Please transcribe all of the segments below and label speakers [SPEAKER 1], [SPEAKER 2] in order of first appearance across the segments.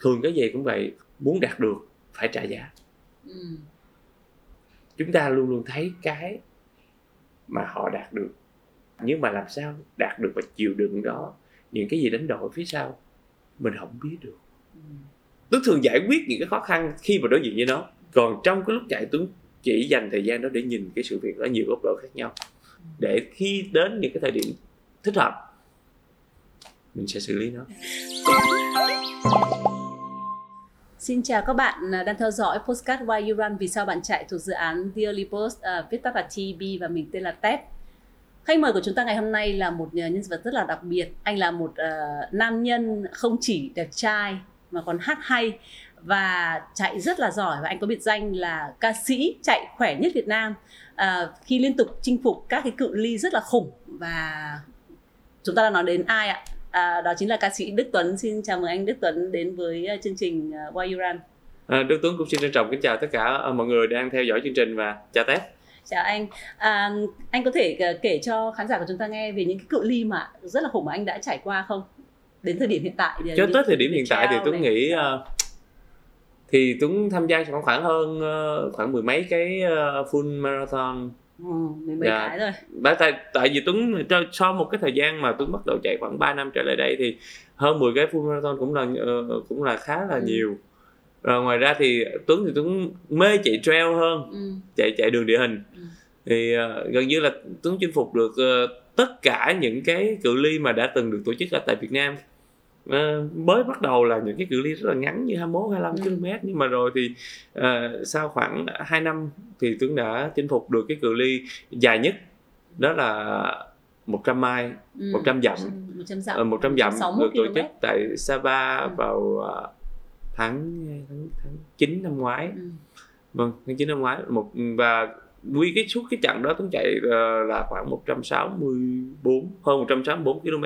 [SPEAKER 1] thường cái gì cũng vậy muốn đạt được phải trả giá.
[SPEAKER 2] Ừ.
[SPEAKER 1] chúng ta luôn luôn thấy cái mà họ đạt được. Nhưng mà làm sao đạt được và chịu đựng đó? Những cái gì đánh đổi phía sau mình không biết được.
[SPEAKER 2] Ừ.
[SPEAKER 1] Tuấn thường giải quyết những cái khó khăn khi mà đối diện với nó. Còn trong cái lúc chạy Tuấn chỉ dành thời gian đó để nhìn cái sự việc ở nhiều góc độ khác nhau. Để khi đến những cái thời điểm thích hợp mình sẽ xử lý nó
[SPEAKER 2] Xin chào các bạn à, đang theo dõi Postcard Why You Run Vì sao bạn chạy thuộc dự án Dearly Post uh, viết tắt là TB và mình tên là Tép. Khách mời của chúng ta ngày hôm nay là một à, nhân vật rất là đặc biệt. Anh là một uh, nam nhân không chỉ đẹp trai mà còn hát hay và chạy rất là giỏi và anh có biệt danh là ca sĩ chạy khỏe nhất Việt Nam à, khi liên tục chinh phục các cái cự ly rất là khủng và chúng ta đang nói đến ai ạ à, đó chính là ca sĩ Đức Tuấn. Xin chào mừng anh Đức Tuấn đến với ờ, chương trình ờ, Why You Run.
[SPEAKER 1] À, Đức Tuấn cũng xin trân trọng kính chào tất cả mọi người đang theo dõi chương trình và chào Tết.
[SPEAKER 2] Chào anh. À, anh có thể kể cho khán giả của chúng ta nghe về những cái cự ly mà rất là khủng mà anh đã trải qua không? Đến thời điểm hiện tại
[SPEAKER 1] cho tới thời điểm hiện tại thì Tuấn này. nghĩ uh, thì Tuấn tham gia khoảng khoảng hơn khoảng mười mấy cái full marathon
[SPEAKER 2] Ừ, mấy dạ. cái rồi
[SPEAKER 1] tại, tại tại vì Tuấn sau một cái thời gian mà Tuấn bắt đầu chạy khoảng 3 năm trở lại đây thì hơn 10 cái full marathon cũng là uh, cũng là khá là ừ. nhiều rồi ngoài ra thì Tuấn thì Tuấn mê chạy trail hơn ừ. chạy chạy đường địa hình ừ. thì uh, gần như là Tuấn chinh phục được uh, tất cả những cái cự ly mà đã từng được tổ chức ở tại Việt Nam uh, mới bắt đầu là những cái cự ly rất là ngắn như 21 25 ừ. km nhưng mà rồi thì uh, sau khoảng 2 năm thì Tuấn đã chinh phục được cái cự ly dài nhất đó là 100 mai, ừ. 100 dặm, 100 dặm, 100 dặm được tổ chức tại Sapa ừ. vào tháng tháng tháng 9 năm ngoái. Ừ. Vâng, tháng 9 năm ngoái một và quy cái suốt cái chặng đó Tuấn chạy là khoảng 164 hơn 164 km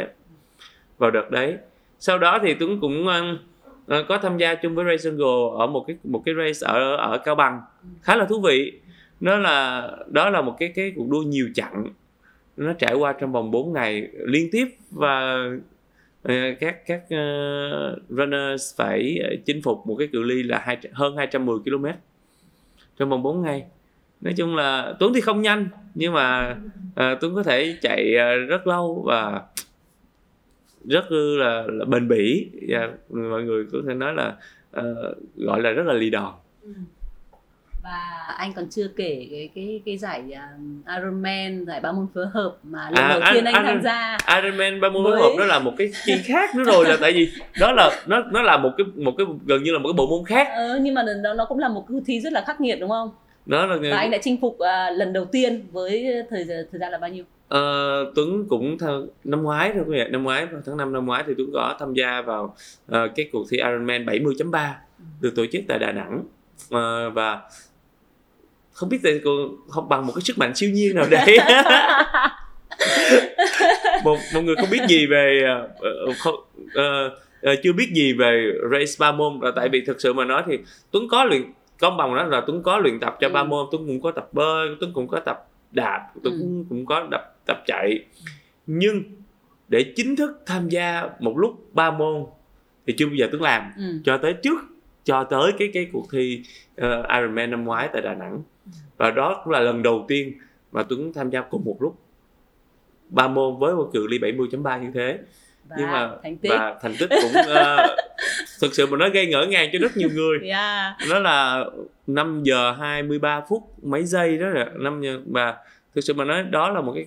[SPEAKER 1] vào đợt đấy sau đó thì Tuấn cũng uh, có tham gia chung với Race Jungle ở một cái một cái race ở ở Cao Bằng. Khá là thú vị. Nó là đó là một cái cái cuộc đua nhiều chặng. Nó trải qua trong vòng 4 ngày liên tiếp và ờ, các các uh, runners phải chinh phục một cái cự ly là hai, hơn 210 km trong vòng 4 ngày. Nói chung là Tuấn thì không nhanh nhưng mà uh, Tuấn có thể chạy uh, rất lâu và rất là, là bền bỉ. Và yeah, mọi người có thể nói là uh, gọi là rất là lì đòn. Ừ.
[SPEAKER 2] và anh còn chưa kể cái cái cái giải uh, Ironman giải ba môn phối hợp mà lần à, đầu tiên anh, anh tham gia
[SPEAKER 1] Ironman ba môn phối hợp nó là một cái chi khác nữa rồi là tại vì đó là nó nó là một cái một cái gần như là một cái bộ môn khác.
[SPEAKER 2] Ừ, nhưng mà nó nó cũng là một cuộc thi rất là khắc nghiệt đúng không? Đó là và anh đã chinh phục uh, lần đầu tiên với thời thời gian là bao nhiêu
[SPEAKER 1] Uh, Tuấn cũng theo năm ngoái thôi quý vị năm ngoái vào tháng 5 năm ngoái thì Tuấn có tham gia vào uh, cái cuộc thi Ironman 70.3 được tổ chức tại Đà Nẵng. Uh, và không biết tại không bằng một cái sức mạnh siêu nhiên nào đấy. Một một người không biết gì về uh, không, uh, uh, chưa biết gì về race ba môn. Là tại vì thực sự mà nói thì Tuấn có luyện công bằng đó là Tuấn có luyện tập cho ba ừ. môn Tuấn cũng có tập bơi Tuấn cũng có tập đạp Tuấn ừ. cũng, cũng có đập tập chạy nhưng để chính thức tham gia một lúc ba môn thì chưa bao giờ Tuấn làm ừ. cho tới trước cho tới cái cái cuộc thi uh, Ironman năm ngoái tại Đà Nẵng và đó cũng là lần đầu tiên mà Tuấn tham gia cùng một lúc ba môn với một cự ly 70.3 như thế và nhưng mà thành tích. và thành tích cũng uh, thực sự mà nó gây ngỡ ngàng cho rất nhiều người yeah. nó là 5 giờ 23 phút mấy giây đó là 5 giờ và thực sự mà nói đó là một cái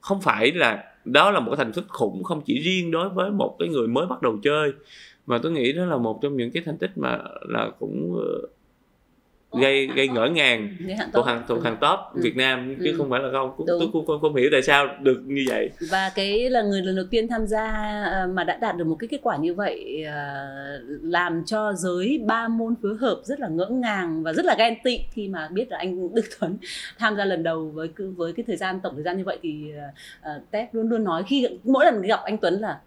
[SPEAKER 1] không phải là đó là một cái thành tích khủng không chỉ riêng đối với một cái người mới bắt đầu chơi mà tôi nghĩ đó là một trong những cái thành tích mà là cũng ờ, gây gây ngỡ ngàng thuộc hàng thuộc hàng top ừ. Việt Nam chứ ừ. không phải là không cũng, tôi cũng không, không hiểu tại sao được như vậy
[SPEAKER 2] và cái là người lần đầu tiên tham gia ờ, mà đã đạt được một cái kết quả như vậy ờ, làm cho giới ba môn phối hợp rất là ngỡ ngàng và rất là ghen tị khi mà biết là anh Đức Tuấn tham gia lần đầu với với cái thời gian tổng thời gian như vậy thì uh, Tép luôn luôn nói khi mỗi lần gặp anh Tuấn là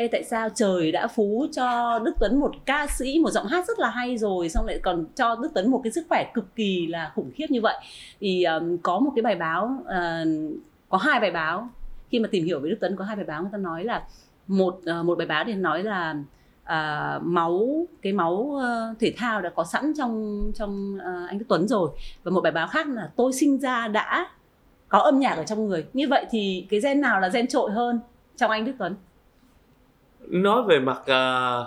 [SPEAKER 2] Ê tại sao trời đã phú cho Đức Tuấn một ca sĩ một giọng hát rất là hay rồi xong lại còn cho Đức Tuấn một cái sức khỏe cực kỳ là khủng khiếp như vậy? Thì um, có một cái bài báo uh, có hai bài báo. Khi mà tìm hiểu về Đức Tuấn có hai bài báo người ta nói là một uh, một bài báo thì nói là uh, máu cái máu uh, thể thao đã có sẵn trong trong uh, anh Đức Tuấn rồi. Và một bài báo khác là tôi sinh ra đã có âm nhạc ở trong người. Như vậy thì cái gen nào là gen trội hơn trong anh Đức Tuấn?
[SPEAKER 1] Nói về mặt uh,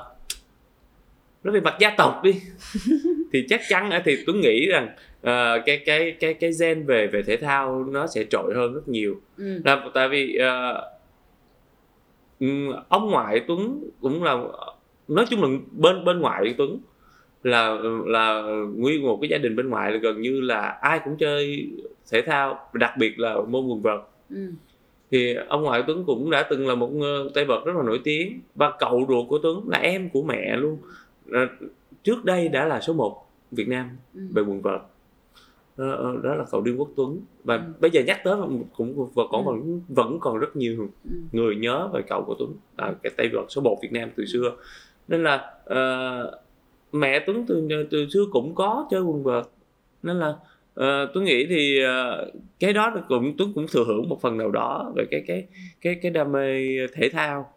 [SPEAKER 1] nói về mặt gia tộc đi thì chắc chắn thì tôi nghĩ rằng uh, cái cái cái cái gen về về thể thao nó sẽ trội hơn rất nhiều ừ. là tại vì uh, ông ngoại Tuấn cũng là nói chung là bên bên ngoại Tuấn là là nguyên một cái gia đình bên ngoại là gần như là ai cũng chơi thể thao đặc biệt là môn quần vợt ừ. Thì ông ngoại Tuấn cũng đã từng là một tay vợt rất là nổi tiếng và cậu ruột của Tuấn là em của mẹ luôn trước đây đã là số 1 Việt Nam ừ. về quần vợt đó, đó là cậu Đương Quốc Tuấn và ừ. bây giờ nhắc tới cũng vẫn còn ừ. vẫn, vẫn còn rất nhiều ừ. người nhớ về cậu của Tuấn là cái tay vợt số 1 Việt Nam từ xưa nên là uh, mẹ Tuấn từ từ xưa cũng có chơi quần vợt nên là uh, tôi nghĩ thì uh, cái đó cũng tôi cũng thừa hưởng một phần nào đó về cái cái cái cái đam mê thể thao.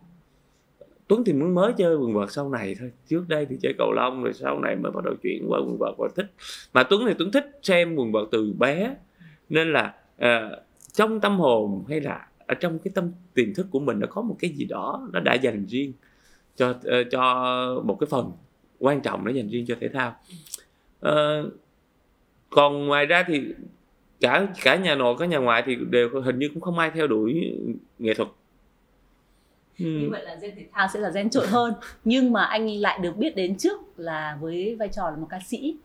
[SPEAKER 1] Tuấn thì muốn mới chơi quần vợt sau này thôi. Trước đây thì chơi cầu lông rồi sau này mới bắt đầu chuyển qua quần vợt và thích. Mà Tuấn thì Tuấn thích xem quần vợt từ bé nên là uh, trong tâm hồn hay là ở trong cái tâm tiềm thức của mình nó có một cái gì đó nó đã dành riêng cho uh, cho một cái phần quan trọng nó dành riêng cho thể thao. Uh, còn ngoài ra thì cả cả nhà nội cả nhà ngoại thì đều hình như cũng không ai theo đuổi nghệ thuật.
[SPEAKER 2] Như ừ. vậy là gen thể thao sẽ là gen trội hơn. Nhưng mà anh lại được biết đến trước là với vai trò là một ca sĩ.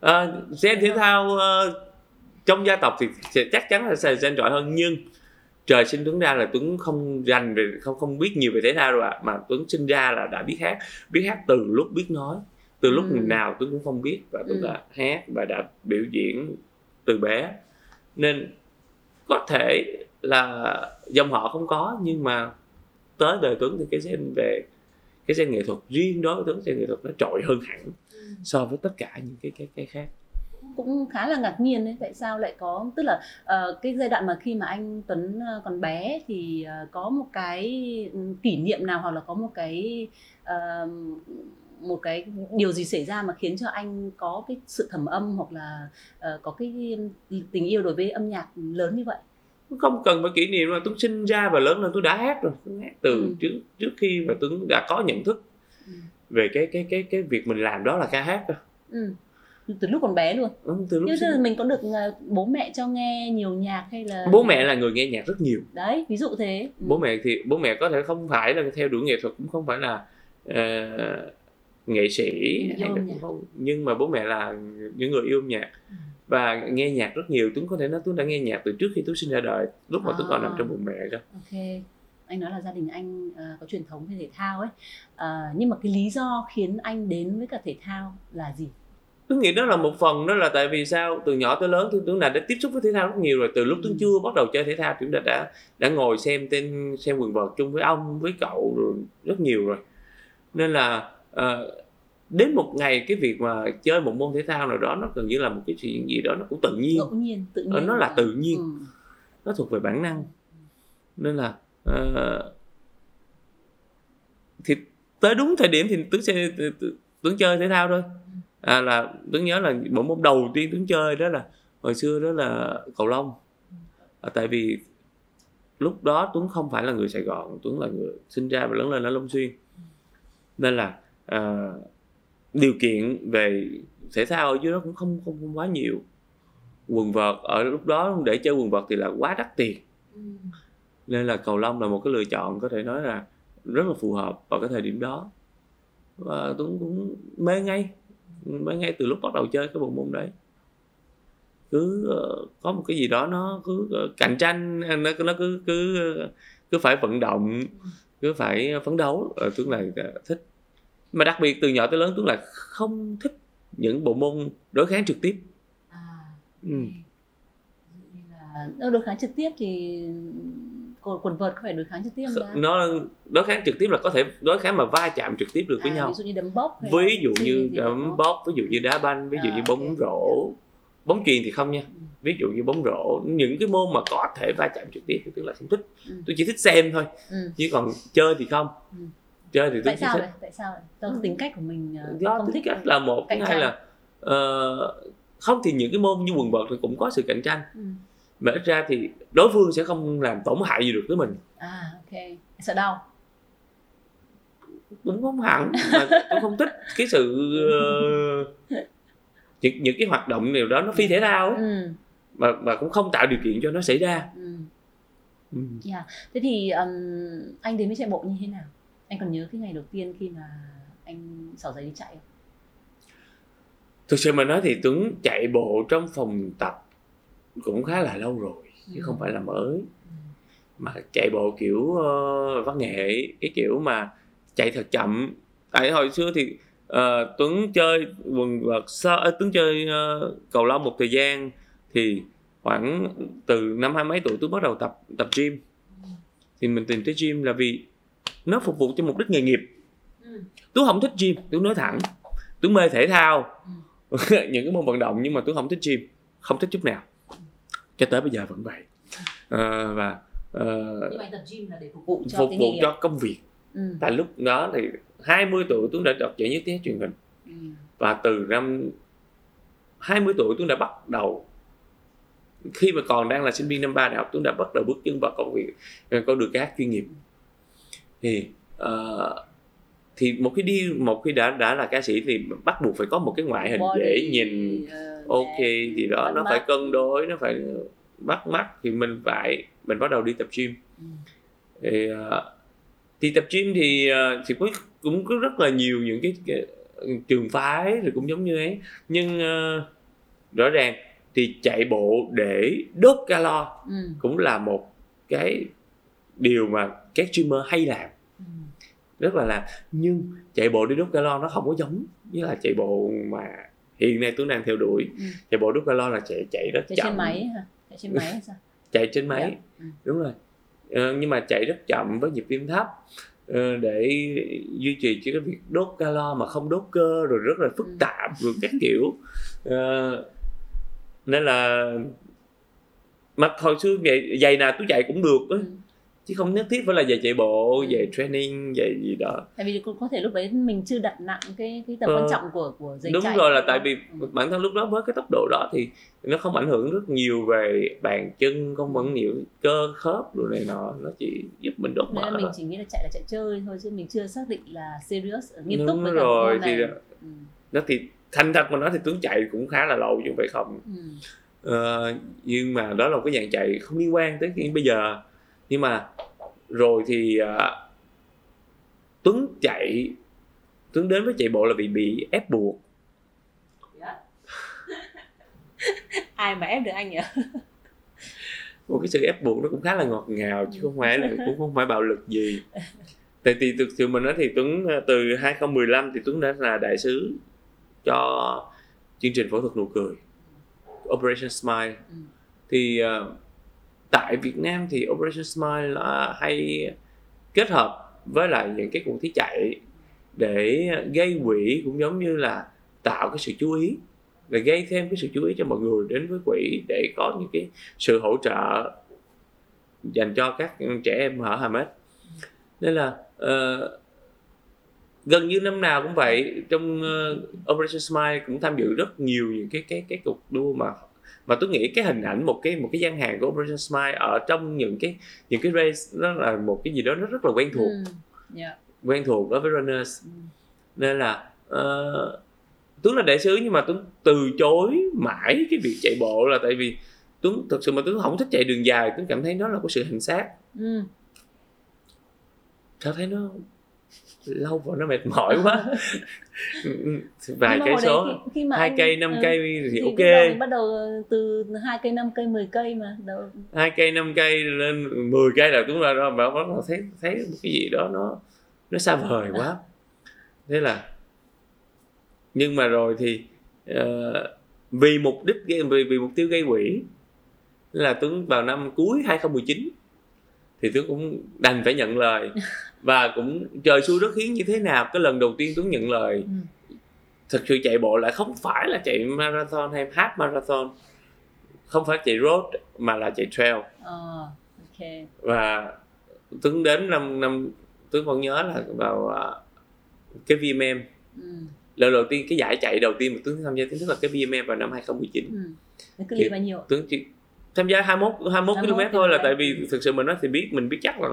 [SPEAKER 1] À, gen thể thao uh, trong gia tộc thì sẽ chắc chắn là sẽ gen trội hơn nhưng trời sinh tuấn ra là tuấn không dành về không không biết nhiều về thể thao rồi ạ à, mà tuấn sinh ra là đã biết hát. Biết hát từ lúc biết nói từ lúc ừ. nào tuấn cũng không biết và tuấn ừ. đã hát và đã biểu diễn từ bé nên có thể là dòng họ không có nhưng mà tới đời tuấn thì cái gen về cái gen nghệ thuật riêng đó tuấn gen nghệ thuật nó trội hơn hẳn ừ. so với tất cả những cái cái cái khác
[SPEAKER 2] cũng khá là ngạc nhiên đấy tại sao lại có tức là uh, cái giai đoạn mà khi mà anh Tuấn uh, còn bé thì uh, có một cái kỷ niệm nào hoặc là có một cái uh, một cái điều gì xảy ra mà khiến cho anh có cái sự thẩm âm hoặc là uh, có cái tình yêu đối với âm nhạc lớn như vậy
[SPEAKER 1] không cần phải kỷ niệm mà tuấn sinh ra và lớn lên tôi đã hát rồi tôi hát từ ừ. trước trước khi mà tuấn đã có nhận thức ừ. về cái cái cái cái việc mình làm đó là ca hát rồi
[SPEAKER 2] ừ. từ lúc còn bé luôn ừ, từ lúc sinh... mình có được ờ, bố mẹ cho nghe nhiều nhạc hay là
[SPEAKER 1] bố mẹ là người nghe nhạc rất nhiều
[SPEAKER 2] đấy ví dụ thế
[SPEAKER 1] ừ. bố mẹ thì bố mẹ có thể không phải là theo đuổi nghệ thuật cũng không phải là uh, nghệ sĩ hay là không nhưng mà bố mẹ là những người yêu nhạc. Ừ. Và nghe nhạc rất nhiều Tuấn có thể nói Tuấn đã nghe nhạc từ trước khi Tuấn sinh ra đời lúc mà à. Tuấn còn nằm trong bụng mẹ cơ.
[SPEAKER 2] Ok anh nói là gia đình anh uh, có truyền thống về thể thao ấy. Uh, nhưng mà cái lý do khiến anh đến với cả thể thao là gì?
[SPEAKER 1] Tuấn nghĩ đó là một phần đó là tại vì sao? Từ nhỏ tới lớn Tuấn đã, đã tiếp xúc với thể thao rất nhiều rồi. Từ lúc Tuấn ừ. chưa bắt đầu chơi thể thao Tuấn đã đã, đã ngồi xem tên xem quần vợt chung với ông với cậu rồi rất nhiều rồi nên là uh, đến một ngày cái việc mà chơi một môn thể thao nào đó nó gần như là một cái chuyện gì đó nó cũng tự nhiên,
[SPEAKER 2] tự nhiên, tự nhiên
[SPEAKER 1] nó là tự nhiên. Ừ. nó thuộc về bản năng. Nên là uh, thì tới đúng thời điểm thì tuấn sẽ tuấn chơi thể thao thôi. À, là tuấn nhớ là bộ môn đầu tiên tuấn chơi đó là hồi xưa đó là cầu lông. À, tại vì lúc đó tuấn không phải là người sài gòn tuấn là người sinh ra và lớn lên ở long xuyên nên là uh, điều kiện về thể thao ở dưới đó cũng không không, không quá nhiều. Quần vợt ở lúc đó để chơi quần vợt thì là quá đắt tiền. Ừ. nên là cầu lông là một cái lựa chọn có thể nói là rất là phù hợp vào cái thời điểm đó. Và tôi cũng mê ngay mê ngay từ lúc bắt đầu chơi cái bộ môn đấy. Cứ uh, có một cái gì đó nó cứ uh, cạnh tranh nó nó cứ cứ cứ phải vận động cứ phải phấn đấu. Uh, tôi là thích mà đặc biệt từ nhỏ tới lớn Tuấn là không thích những bộ môn đối kháng trực tiếp à,
[SPEAKER 2] ừ. là đối kháng trực tiếp thì quần vợt có phải đối kháng trực tiếp không
[SPEAKER 1] nó đối kháng trực tiếp là có thể đối kháng mà va chạm trực tiếp được với à, nhau
[SPEAKER 2] ví dụ như đấm bốc
[SPEAKER 1] ví dụ như đấm bốc ví dụ như đá banh ví dụ à, như bóng okay. rổ bóng chuyền thì không nha ừ. ví dụ như bóng rổ những cái môn mà có thể va chạm trực tiếp thì tức là không thích ừ. tôi chỉ thích xem thôi ừ. chứ còn chơi thì không
[SPEAKER 2] ừ
[SPEAKER 1] chơi thì Tuấn
[SPEAKER 2] tại sao
[SPEAKER 1] thích
[SPEAKER 2] vậy tại sao do tính cách của mình ờ,
[SPEAKER 1] do
[SPEAKER 2] không
[SPEAKER 1] tính
[SPEAKER 2] thích
[SPEAKER 1] cách là một thứ hai là ờ, không thì những cái môn như quần vợt thì cũng có sự cạnh tranh
[SPEAKER 2] ừ.
[SPEAKER 1] mà ít ra thì đối phương sẽ không làm tổn hại gì được tới mình
[SPEAKER 2] à ok sợ đau
[SPEAKER 1] cũng không hẳn mà tôi không thích cái sự ờ, những những cái hoạt động nào đó nó phi thể thao ấy,
[SPEAKER 2] ừ.
[SPEAKER 1] mà mà cũng không tạo điều kiện cho nó xảy ra
[SPEAKER 2] Ừ.
[SPEAKER 1] ừ.
[SPEAKER 2] Yeah. Thế thì um, anh đến với chạy bộ như thế nào? Anh còn nhớ cái ngày đầu tiên khi mà anh xỏ giày đi chạy không?
[SPEAKER 1] thực sự mà nói thì Tuấn chạy bộ trong phòng tập cũng khá là lâu rồi chứ
[SPEAKER 2] Ừ.
[SPEAKER 1] không phải là mới. Mà chạy bộ kiểu uh, văn nghệ cái kiểu mà chạy thật chậm. Tại hồi xưa thì ờ, Tuấn chơi quần vợt sau ờ, Tuấn chơi ờ, cầu lông một thời gian thì khoảng từ năm hai mấy tuổi Tuấn bắt đầu tập tập gym. Thì mình tìm tới gym là vì nó phục vụ cho mục đích nghề nghiệp.
[SPEAKER 2] Ừ.
[SPEAKER 1] Tuấn không thích gym Tuấn nói thẳng. Tuấn mê thể thao. Những cái môn vận động nhưng mà Tuấn không thích gym không thích chút nào. Cho tới bây giờ vẫn vậy. Ờ, và
[SPEAKER 2] anh tập gym là để phục vụ cho
[SPEAKER 1] phục vụ cho công việc.
[SPEAKER 2] Ừ.
[SPEAKER 1] tại lúc đó thì 20 tuổi Tuấn đã đọc giải nhất tiếng truyền hình.
[SPEAKER 2] Ừ.
[SPEAKER 1] và từ năm 20 tuổi Tuấn đã bắt đầu khi mà còn đang là sinh viên năm ba đại học Tuấn đã bắt đầu bước chân vào công việc ờ, con đường hát chuyên nghiệp thì ờ, thì một khi đi một khi đã đã là ca sĩ thì bắt buộc phải có một cái ngoại hình
[SPEAKER 2] Body,
[SPEAKER 1] dễ nhìn
[SPEAKER 2] ờ,
[SPEAKER 1] ok thì đó
[SPEAKER 2] bắt
[SPEAKER 1] nó
[SPEAKER 2] mắt.
[SPEAKER 1] phải cân đối nó phải bắt mắt thì mình phải mình bắt đầu đi tập gym
[SPEAKER 2] Ừ.
[SPEAKER 1] thì, ờ, thì tập gym thì ờ, thì cũng cũng có rất là nhiều những cái, cái trường phái rồi cũng giống như ấy nhưng ờ, rõ ràng thì chạy bộ để đốt calo
[SPEAKER 2] Ừ.
[SPEAKER 1] cũng là một cái điều mà các streamer hay làm rất là làm nhưng chạy bộ để đốt calo nó không có giống với là chạy bộ mà hiện nay tôi đang theo đuổi
[SPEAKER 2] Ừ.
[SPEAKER 1] chạy bộ đốt calo là chạy chạy rất
[SPEAKER 2] Chạy
[SPEAKER 1] chậm
[SPEAKER 2] trên máy hả? Chạy trên máy sao?
[SPEAKER 1] chạy trên máy
[SPEAKER 2] Dạ. Ừ.
[SPEAKER 1] đúng rồi Ờ, nhưng mà chạy rất chậm với nhịp tim thấp ờ, để duy trì chỉ cái việc đốt calo mà không đốt cơ rồi rất là phức
[SPEAKER 2] Ừ.
[SPEAKER 1] tạp rồi các kiểu Ờ, nên là mà hồi xưa giày, giày nào tôi chạy cũng được á
[SPEAKER 2] Ừ.
[SPEAKER 1] chứ không nhất thiết phải là giày chạy bộ giày training giày gì đó
[SPEAKER 2] Tại vì cũng có thể lúc đấy mình chưa đặt nặng cái cái tầm
[SPEAKER 1] Ờ,
[SPEAKER 2] quan trọng của của giày
[SPEAKER 1] đúng
[SPEAKER 2] chạy.
[SPEAKER 1] rồi là tại
[SPEAKER 2] không?
[SPEAKER 1] vì
[SPEAKER 2] Ừ.
[SPEAKER 1] bản thân lúc đó với cái tốc độ đó thì nó không ảnh hưởng rất nhiều về bàn chân không vẫn nhiều cơ khớp rồi này nọ nó chỉ giúp mình đốt mỡ
[SPEAKER 2] mình chỉ nghĩ là chạy là chạy chơi thôi chứ mình chưa xác định là serious nghiêm túc
[SPEAKER 1] đúng
[SPEAKER 2] với
[SPEAKER 1] rồi thì
[SPEAKER 2] này. Ừ.
[SPEAKER 1] nó thì thành thật mà nói thì Tuấn chạy cũng khá là lâu chứ không phải không
[SPEAKER 2] Ừ.
[SPEAKER 1] Ờ, nhưng mà đó là một cái dạng chạy không liên quan tới bây giờ nhưng mà rồi thì à, Tuấn chạy Tuấn đến với chạy bộ là vì bị ép buộc
[SPEAKER 2] Ai mà ép được anh nhỉ?
[SPEAKER 1] một cái sự ép buộc nó cũng khá là ngọt ngào chứ không phải là cũng không phải bạo lực gì tại thì thực sự mình nói thì Tuấn ờ, từ 2015 thì Tuấn đã là đại sứ cho chương trình phẫu thuật nụ cười Operation Smile
[SPEAKER 2] Ừ.
[SPEAKER 1] thì ờ, tại Việt Nam thì Operation Smile là hay kết hợp với lại những cái cuộc thi chạy để gây quỹ cũng giống như là tạo cái sự chú ý để gây thêm cái sự chú ý cho mọi người đến với quỹ để có những cái sự hỗ trợ dành cho các trẻ em ở Hamed nên là uh, gần như năm nào cũng vậy trong uh, Operation Smile cũng tham dự rất nhiều những cái cái cái cuộc đua mà mà tôi nghĩ cái hình ảnh một cái một cái gian hàng của Operation Smile ở trong những cái những cái race nó là một cái gì đó nó rất là quen thuộc
[SPEAKER 2] Ừ. Yeah.
[SPEAKER 1] quen thuộc đối với runners
[SPEAKER 2] Ừ.
[SPEAKER 1] nên là uh, Tuấn là đại sứ nhưng mà Tuấn từ chối mãi cái việc chạy bộ là tại vì Tuấn thực sự mà Tuấn không thích chạy đường dài Tuấn cảm thấy nó là có sự hành xác
[SPEAKER 2] Ừ.
[SPEAKER 1] sao thấy nó lâu và nó mệt mỏi quá. Vài cây số.
[SPEAKER 2] khi- khi mà
[SPEAKER 1] hai cây năm
[SPEAKER 2] ừ,
[SPEAKER 1] cây thì,
[SPEAKER 2] thì
[SPEAKER 1] ok.
[SPEAKER 2] bắt đầu từ hai cây 5 cây 10 cây mà
[SPEAKER 1] hai cây năm cây lên 10 cây là Tuấn ra đó mà bắt đầu thấy thấy một cái gì đó nó nó xa vời quá. Thế là nhưng mà rồi thì ờ, vì mục đích vì, vì mục tiêu gây quỹ là Tuấn vào năm cuối 2019 thì Tuấn cũng đành phải nhận lời. Và cũng trời xui đất khiến như thế nào cái lần đầu tiên Tuấn nhận lời.
[SPEAKER 2] Ừ.
[SPEAKER 1] thực sự chạy bộ lại không phải là chạy marathon hay half marathon không phải chạy road mà là chạy trail.
[SPEAKER 2] Ờ, ok.
[SPEAKER 1] Và Tuấn đến năm năm tôi vẫn nhớ là vào à, cái VMM
[SPEAKER 2] ừ.
[SPEAKER 1] lần đầu tiên cái giải chạy đầu tiên mà Tuấn tham gia chính thức là cái VMM vào năm 2019
[SPEAKER 2] ừ. Cự ly bao nhiêu
[SPEAKER 1] Tuấn chỉ tham gia 21 21 km
[SPEAKER 2] 21
[SPEAKER 1] thôi là
[SPEAKER 2] km.
[SPEAKER 1] tại vì thực sự mình nói thì biết mình biết chắc là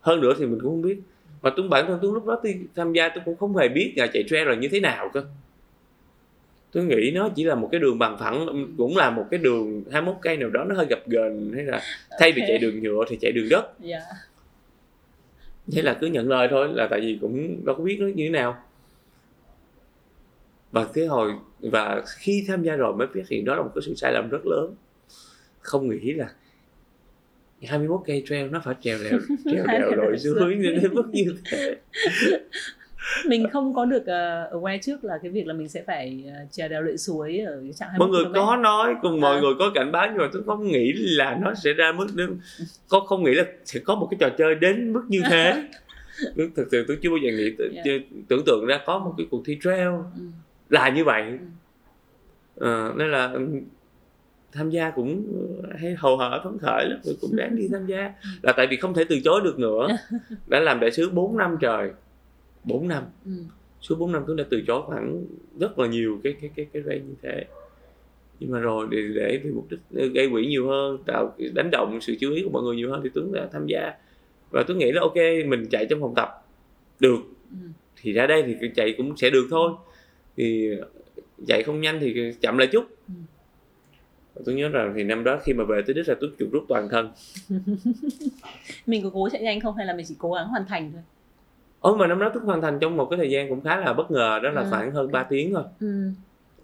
[SPEAKER 1] hơn nữa thì mình cũng không biết. Mà Tuấn bản thân Tuấn lúc đó thì tham gia tôi cũng không hề biết là chạy trail là như thế nào cơ. Tôi nghĩ nó chỉ là một cái đường bằng phẳng cũng là một cái đường 21 cây nào đó nó hơi gập ghềnh hay là thay vì chạy đường nhựa thì chạy đường đất.
[SPEAKER 2] Dạ.
[SPEAKER 1] Thế là cứ nhận lời thôi là tại vì cũng đâu có biết nó như thế nào. Và cái hồi và khi tham gia rồi mới phát hiện đó là một cái sự sai lầm rất lớn không nghĩ là 21 cây trail nó phải trèo leo trèo đèo lội nên đến mức như thế
[SPEAKER 2] mình không có được uh, aware trước là cái việc là mình sẽ phải uh, trèo đèo lội suối ở cái trạng 21
[SPEAKER 1] mọi người
[SPEAKER 2] km.
[SPEAKER 1] có nói cùng mọi
[SPEAKER 2] À.
[SPEAKER 1] người có cảnh báo nhưng mà tôi không nghĩ là nó sẽ ra mức đến có không nghĩ là sẽ có một cái trò chơi đến mức như thế thực sự tôi chưa bao giờ nghĩ
[SPEAKER 2] Yeah.
[SPEAKER 1] chưa tưởng tượng ra có một cái cuộc thi trail
[SPEAKER 2] ừ.
[SPEAKER 1] là như vậy
[SPEAKER 2] Ừ.
[SPEAKER 1] Ờ, nên là tham gia cũng hay hầu hở phấn khởi lắm rồi cũng đáng đi tham gia. Là tại vì không thể từ chối được nữa. Đã làm đại sứ 4 năm trời 4 năm.
[SPEAKER 2] Ừ.
[SPEAKER 1] suốt 4 năm tôi đã từ chối khoảng rất là nhiều cái cái cái cái race như thế. Nhưng mà rồi để để vì mục đích ờ, gây quỹ nhiều hơn tạo đánh động sự chú ý của mọi người nhiều hơn thì Tuấn đã tham gia. Và tôi nghĩ là ok mình chạy trong phòng tập. Được.
[SPEAKER 2] Ừ.
[SPEAKER 1] thì ra đây thì chạy cũng sẽ được thôi. Thì chạy không nhanh thì chậm lại chút.
[SPEAKER 2] Ừ.
[SPEAKER 1] tôi nhớ rằng thì năm đó khi mà về tới đích là tôi chuột rút toàn thân
[SPEAKER 2] mình có cố chạy nhanh không hay là mình chỉ cố gắng hoàn thành thôi
[SPEAKER 1] ôi mà năm đó tôi hoàn thành trong một cái thời gian cũng khá là bất ngờ đó là
[SPEAKER 2] Ừ.
[SPEAKER 1] khoảng hơn 3 tiếng thôi
[SPEAKER 2] ừ.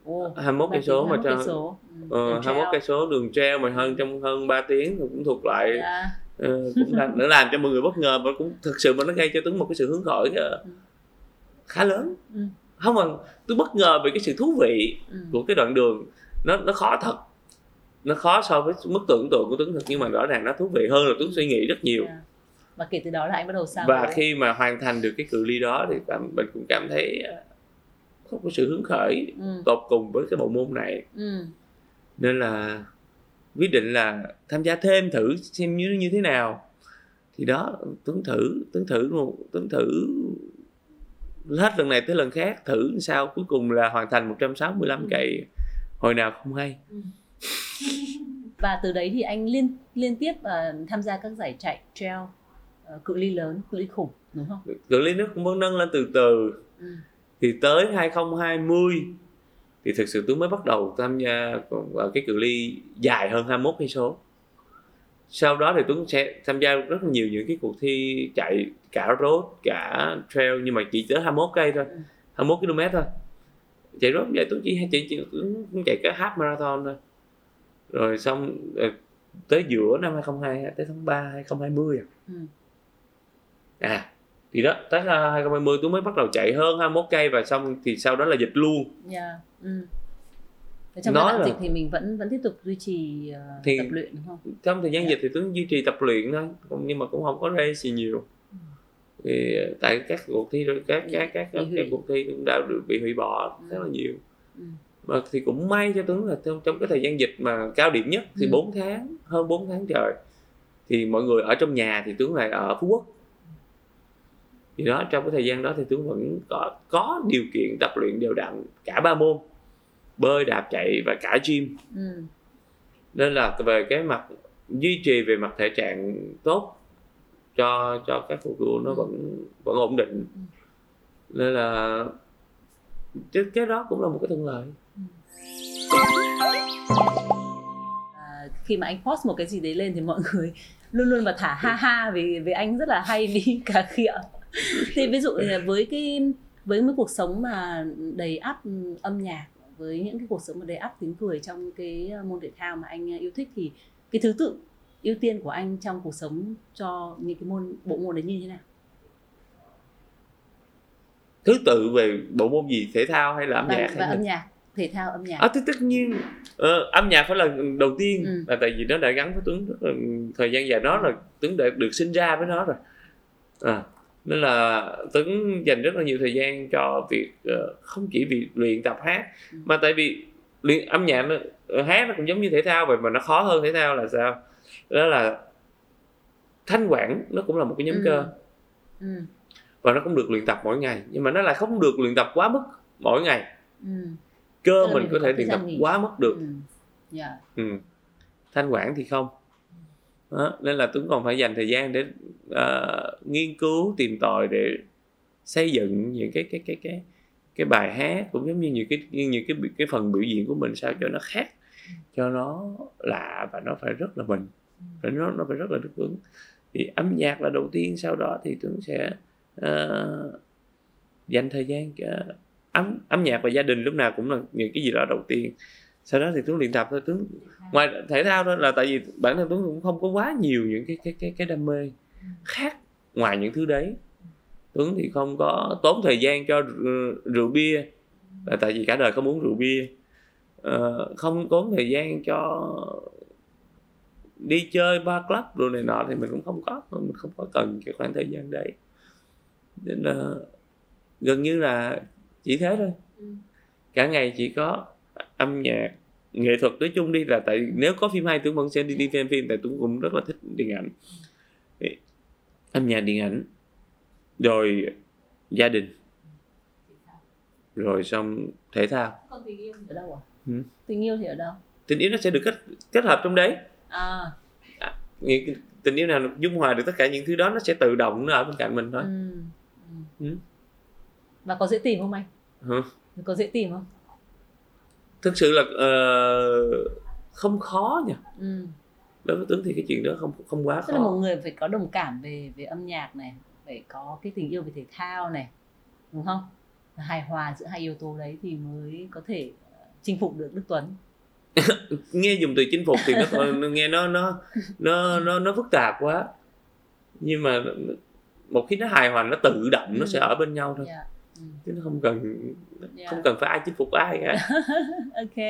[SPEAKER 2] Ồ,
[SPEAKER 1] 21 cây số mà
[SPEAKER 2] 21 cây
[SPEAKER 1] cho
[SPEAKER 2] số. Ừ.
[SPEAKER 1] ờ,
[SPEAKER 2] Đường
[SPEAKER 1] 21
[SPEAKER 2] trail.
[SPEAKER 1] cây số đường treo mà hơn trong hơn 3 tiếng thì cũng thuộc lại
[SPEAKER 2] Dạ.
[SPEAKER 1] ờ, cũng làm, nó làm cho mọi người bất ngờ và cũng thực sự mà nó gây cho Tuấn một cái sự hứng khởi ờ,
[SPEAKER 2] Ừ.
[SPEAKER 1] khá lớn
[SPEAKER 2] Ừ.
[SPEAKER 1] không mà tôi bất ngờ về cái sự thú vị
[SPEAKER 2] Ừ.
[SPEAKER 1] của cái đoạn đường nó nó khó thật nó khó so với mức tưởng tượng của Tuấn thật nhưng mà rõ ràng nó thú vị hơn là Tuấn suy nghĩ rất nhiều
[SPEAKER 2] Dạ. và kể từ đó là anh bắt đầu sao
[SPEAKER 1] và khi mà hoàn thành được cái cự ly đó thì cảm, mình cũng cảm thấy ờ, có một sự hứng khởi
[SPEAKER 2] ừ.
[SPEAKER 1] tột cùng với cái bộ môn này
[SPEAKER 2] Ừ.
[SPEAKER 1] nên là quyết định là tham gia thêm thử xem như như thế nào thì đó tuấn thử tuấn thử một tuấn thử hết lần này tới lần khác thử sao cuối cùng là hoàn thành 165
[SPEAKER 2] Ừ.
[SPEAKER 1] cây hồi nào không hay
[SPEAKER 2] và từ đấy thì anh liên liên tiếp ờ, tham gia các giải chạy trail ờ, cự ly lớn cự ly khủng đúng không?
[SPEAKER 1] Cự ly nước cũng vẫn nâng lên từ từ.
[SPEAKER 2] Ừ.
[SPEAKER 1] thì tới 2020 thì thực sự tôi mới bắt đầu tham gia ở cái cự ly dài hơn 21 cây số. Sau đó thì Tuấn sẽ tham gia rất là nhiều những cái cuộc thi chạy cả road cả trail nhưng mà chỉ tới 21 cây thôi
[SPEAKER 2] Ừ.
[SPEAKER 1] 21 km thôi. Chạy road vậy Tuấn chỉ chỉ, chỉ Tuấn chạy cái half marathon thôi rồi xong ờ, tới giữa năm 2022 tới tháng 3 2020 à
[SPEAKER 2] Ừ.
[SPEAKER 1] à thì đó tới 2020 tôi mới bắt đầu chạy hơn 21 cây và xong thì sau đó là dịch luôn
[SPEAKER 2] Yeah. Ừ. Và trong
[SPEAKER 1] Nói là-
[SPEAKER 2] dịch thì mình vẫn vẫn tiếp tục duy trì ờ,
[SPEAKER 1] Thì-
[SPEAKER 2] tập luyện đúng không?
[SPEAKER 1] trong thời gian
[SPEAKER 2] Dạ.
[SPEAKER 1] dịch thì Tuấn duy trì tập luyện thôi cũng- nhưng mà cũng không có race gì nhiều
[SPEAKER 2] Ừ.
[SPEAKER 1] thì ờ, tại các cuộc thi rồi các các các các,
[SPEAKER 2] hủy.
[SPEAKER 1] các cuộc thi cũng đã được bị hủy bỏ
[SPEAKER 2] Ừ.
[SPEAKER 1] rất là nhiều
[SPEAKER 2] Ừ.
[SPEAKER 1] mà thì cũng may cho Tuấn là trong, trong cái thời gian dịch mà cao điểm nhất thì
[SPEAKER 2] Ừ.
[SPEAKER 1] 4 tháng hơn 4 tháng trời thì mọi người ở trong nhà thì Tuấn lại ở Phú Quốc thì đó trong cái thời gian đó thì Tuấn vẫn có có điều kiện tập luyện đều đặn cả ba môn bơi đạp chạy và cả gym
[SPEAKER 2] Ừ.
[SPEAKER 1] nên là về cái mặt duy trì về mặt thể trạng tốt cho cho các cuộc đua nó
[SPEAKER 2] Ừ.
[SPEAKER 1] vẫn vẫn ổn định
[SPEAKER 2] Ừ.
[SPEAKER 1] nên là cái, cái đó cũng là một cái thuận lợi
[SPEAKER 2] À, khi mà anh post một cái gì đấy lên thì mọi người luôn luôn mà thả ha ha vì vì anh rất là hay đi cà khịa. Thì ví dụ là với cái với một cuộc sống mà đầy ắp âm nhạc với những cái cuộc sống mà đầy ắp tiếng cười trong cái môn thể thao mà anh yêu thích thì cái thứ tự ưu tiên của anh trong cuộc sống cho những cái môn bộ môn đấy như thế nào?
[SPEAKER 1] Thứ tự về bộ môn gì? Thể thao hay là âm
[SPEAKER 2] và,
[SPEAKER 1] nhạc
[SPEAKER 2] và âm nhạc thể thao âm nhạc
[SPEAKER 1] à, tất, tất nhiên ờ, âm nhạc phải là đầu tiên
[SPEAKER 2] Ừ.
[SPEAKER 1] là tại vì nó đã gắn với Tuấn rất là, thời gian dài đó là Tuấn đã được sinh ra với nó rồi à, nên là Tuấn dành rất là nhiều thời gian cho việc ờ, không chỉ vì luyện tập hát
[SPEAKER 2] Ừ.
[SPEAKER 1] mà tại vì luyện âm nhạc nó, ờ, hát nó cũng giống như thể thao vậy mà nó khó hơn thể thao là sao đó là thanh quản nó cũng là một cái nhóm
[SPEAKER 2] Ừ.
[SPEAKER 1] cơ
[SPEAKER 2] ừ.
[SPEAKER 1] và nó cũng được luyện tập mỗi ngày nhưng mà nó lại không được luyện tập quá mức mỗi ngày
[SPEAKER 2] ừ.
[SPEAKER 1] Cơ mình
[SPEAKER 2] mình
[SPEAKER 1] có thể luyện tập
[SPEAKER 2] nghỉ.
[SPEAKER 1] quá mức được
[SPEAKER 2] Ừ. Dạ.
[SPEAKER 1] ừ. thanh quản thì không đó. nên là tuấn còn phải dành thời gian để ờ, nghiên cứu tìm tòi để xây dựng những cái cái cái cái cái bài hát cũng giống như những cái như những cái cái phần biểu diễn của mình sao cho nó khác cho nó lạ và nó phải rất là mình phải nó nó phải rất là thích ứng thì âm nhạc là đầu tiên sau đó thì tuấn sẽ ờ, dành thời gian cho âm âm nhạc và gia đình lúc nào cũng là những cái gì đó đầu tiên. Sau đó thì tuấn luyện tập thôi. Tuấn ngoài thể thao đó là tại vì bản thân tuấn cũng không có quá nhiều những cái cái cái cái đam mê khác ngoài những thứ đấy. Tuấn thì không có tốn thời gian cho rượu, ừ, rượu bia là tại vì cả đời không uống rượu bia. Ờ, không tốn thời gian cho đi chơi ba club rồi này nọ thì mình cũng không có mình không có cần cái khoảng thời gian đấy. Nên là gần như là chỉ thế thôi
[SPEAKER 2] Ừ.
[SPEAKER 1] cả ngày chỉ có âm nhạc nghệ thuật nói chung đi là tại nếu có phim hay tôi vẫn sẽ đi đi xem phim tại tôi cũng rất là thích điện ảnh Thì âm nhạc điện ảnh rồi gia đình rồi xong thể thao
[SPEAKER 2] Còn tình yêu thì ở đâu à?
[SPEAKER 1] Ừ.
[SPEAKER 2] Tình yêu thì ở đâu?
[SPEAKER 1] tình yêu nó sẽ được kết kết hợp trong đấy
[SPEAKER 2] À,
[SPEAKER 1] cái tình yêu nào dung hòa được tất cả những thứ đó nó sẽ tự động nó ở bên cạnh mình thôi
[SPEAKER 2] ừ. Ừ. Và có dễ tìm không anh?
[SPEAKER 1] Hả?
[SPEAKER 2] Có dễ tìm không?
[SPEAKER 1] thực sự là ờ, không khó nha
[SPEAKER 2] Ừ.
[SPEAKER 1] đối với tuấn thì cái chuyện đó không không quá
[SPEAKER 2] Tức là một
[SPEAKER 1] khó
[SPEAKER 2] người phải có đồng cảm về về âm nhạc này, phải có cái tình yêu về thể thao này, đúng không? Hài hòa giữa hai yếu tố đấy thì mới có thể ờ, chinh phục được Đức Tuấn.
[SPEAKER 1] nghe dùng từ chinh phục thì nó, nghe nó nó nó nó nó phức tạp quá nhưng mà một khi nó hài hòa nó tự động nó
[SPEAKER 2] Ừ.
[SPEAKER 1] sẽ ở bên nhau thôi
[SPEAKER 2] Dạ.
[SPEAKER 1] Chứ nó không cần
[SPEAKER 2] Dạ.
[SPEAKER 1] không cần phải ai chinh phục ai cả
[SPEAKER 2] ok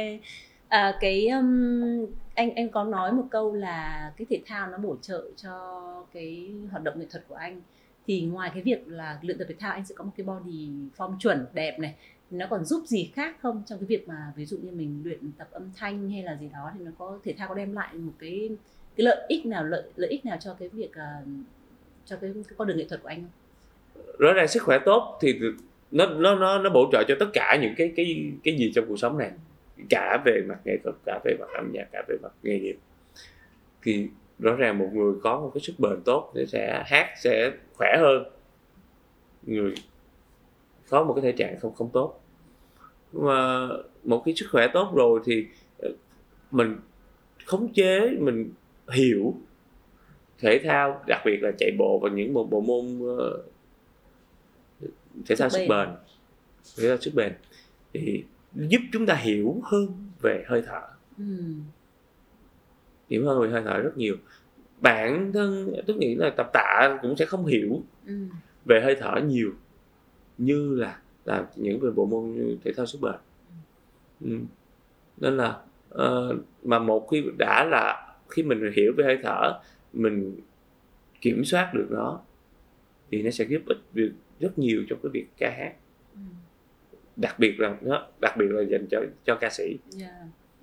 [SPEAKER 2] à, cái um, anh anh có nói một câu là cái thể thao nó bổ trợ cho cái hoạt động nghệ thuật của anh thì ngoài cái việc là luyện tập thể thao anh sẽ có một cái body form chuẩn đẹp này nó còn giúp gì khác không trong cái việc mà ví dụ như mình luyện tập âm thanh hay là gì đó thì nó có thể thao có đem lại một cái cái lợi ích nào lợi lợi ích nào cho cái việc à, cho cái, cái con đường nghệ thuật của anh không?
[SPEAKER 1] rõ ràng sức khỏe tốt thì nó nó nó nó bổ trợ cho tất cả những cái cái cái gì trong cuộc sống này. Cả về mặt nghệ thuật, cả về mặt âm nhạc, cả về mặt nghề nghiệp. Thì rõ ràng một người có một cái sức bền tốt thì sẽ hát, sẽ khỏe hơn. Người có một cái thể trạng không không tốt. Mà một cái sức khỏe tốt rồi thì ờ, mình khống chế, mình hiểu thể thao, đặc biệt là chạy bộ và những một bộ môn ờ, thể thao
[SPEAKER 2] Sức bền.
[SPEAKER 1] bền thể thao sức bền thì giúp chúng ta hiểu hơn về hơi thở
[SPEAKER 2] Ừ.
[SPEAKER 1] hiểu hơn về hơi thở rất nhiều bản thân tôi nghĩ là tập tạ cũng sẽ không hiểu
[SPEAKER 2] Ừ.
[SPEAKER 1] về hơi thở nhiều như là là những về bộ môn thể thao sức bền ừ. nên là ờ, mà một khi đã là khi mình hiểu về hơi thở mình kiểm soát được nó thì nó sẽ giúp ích việc rất nhiều trong cái việc ca hát
[SPEAKER 2] Ừ.
[SPEAKER 1] đặc biệt là nó đặc biệt là dành cho cho ca sĩ
[SPEAKER 2] Yeah.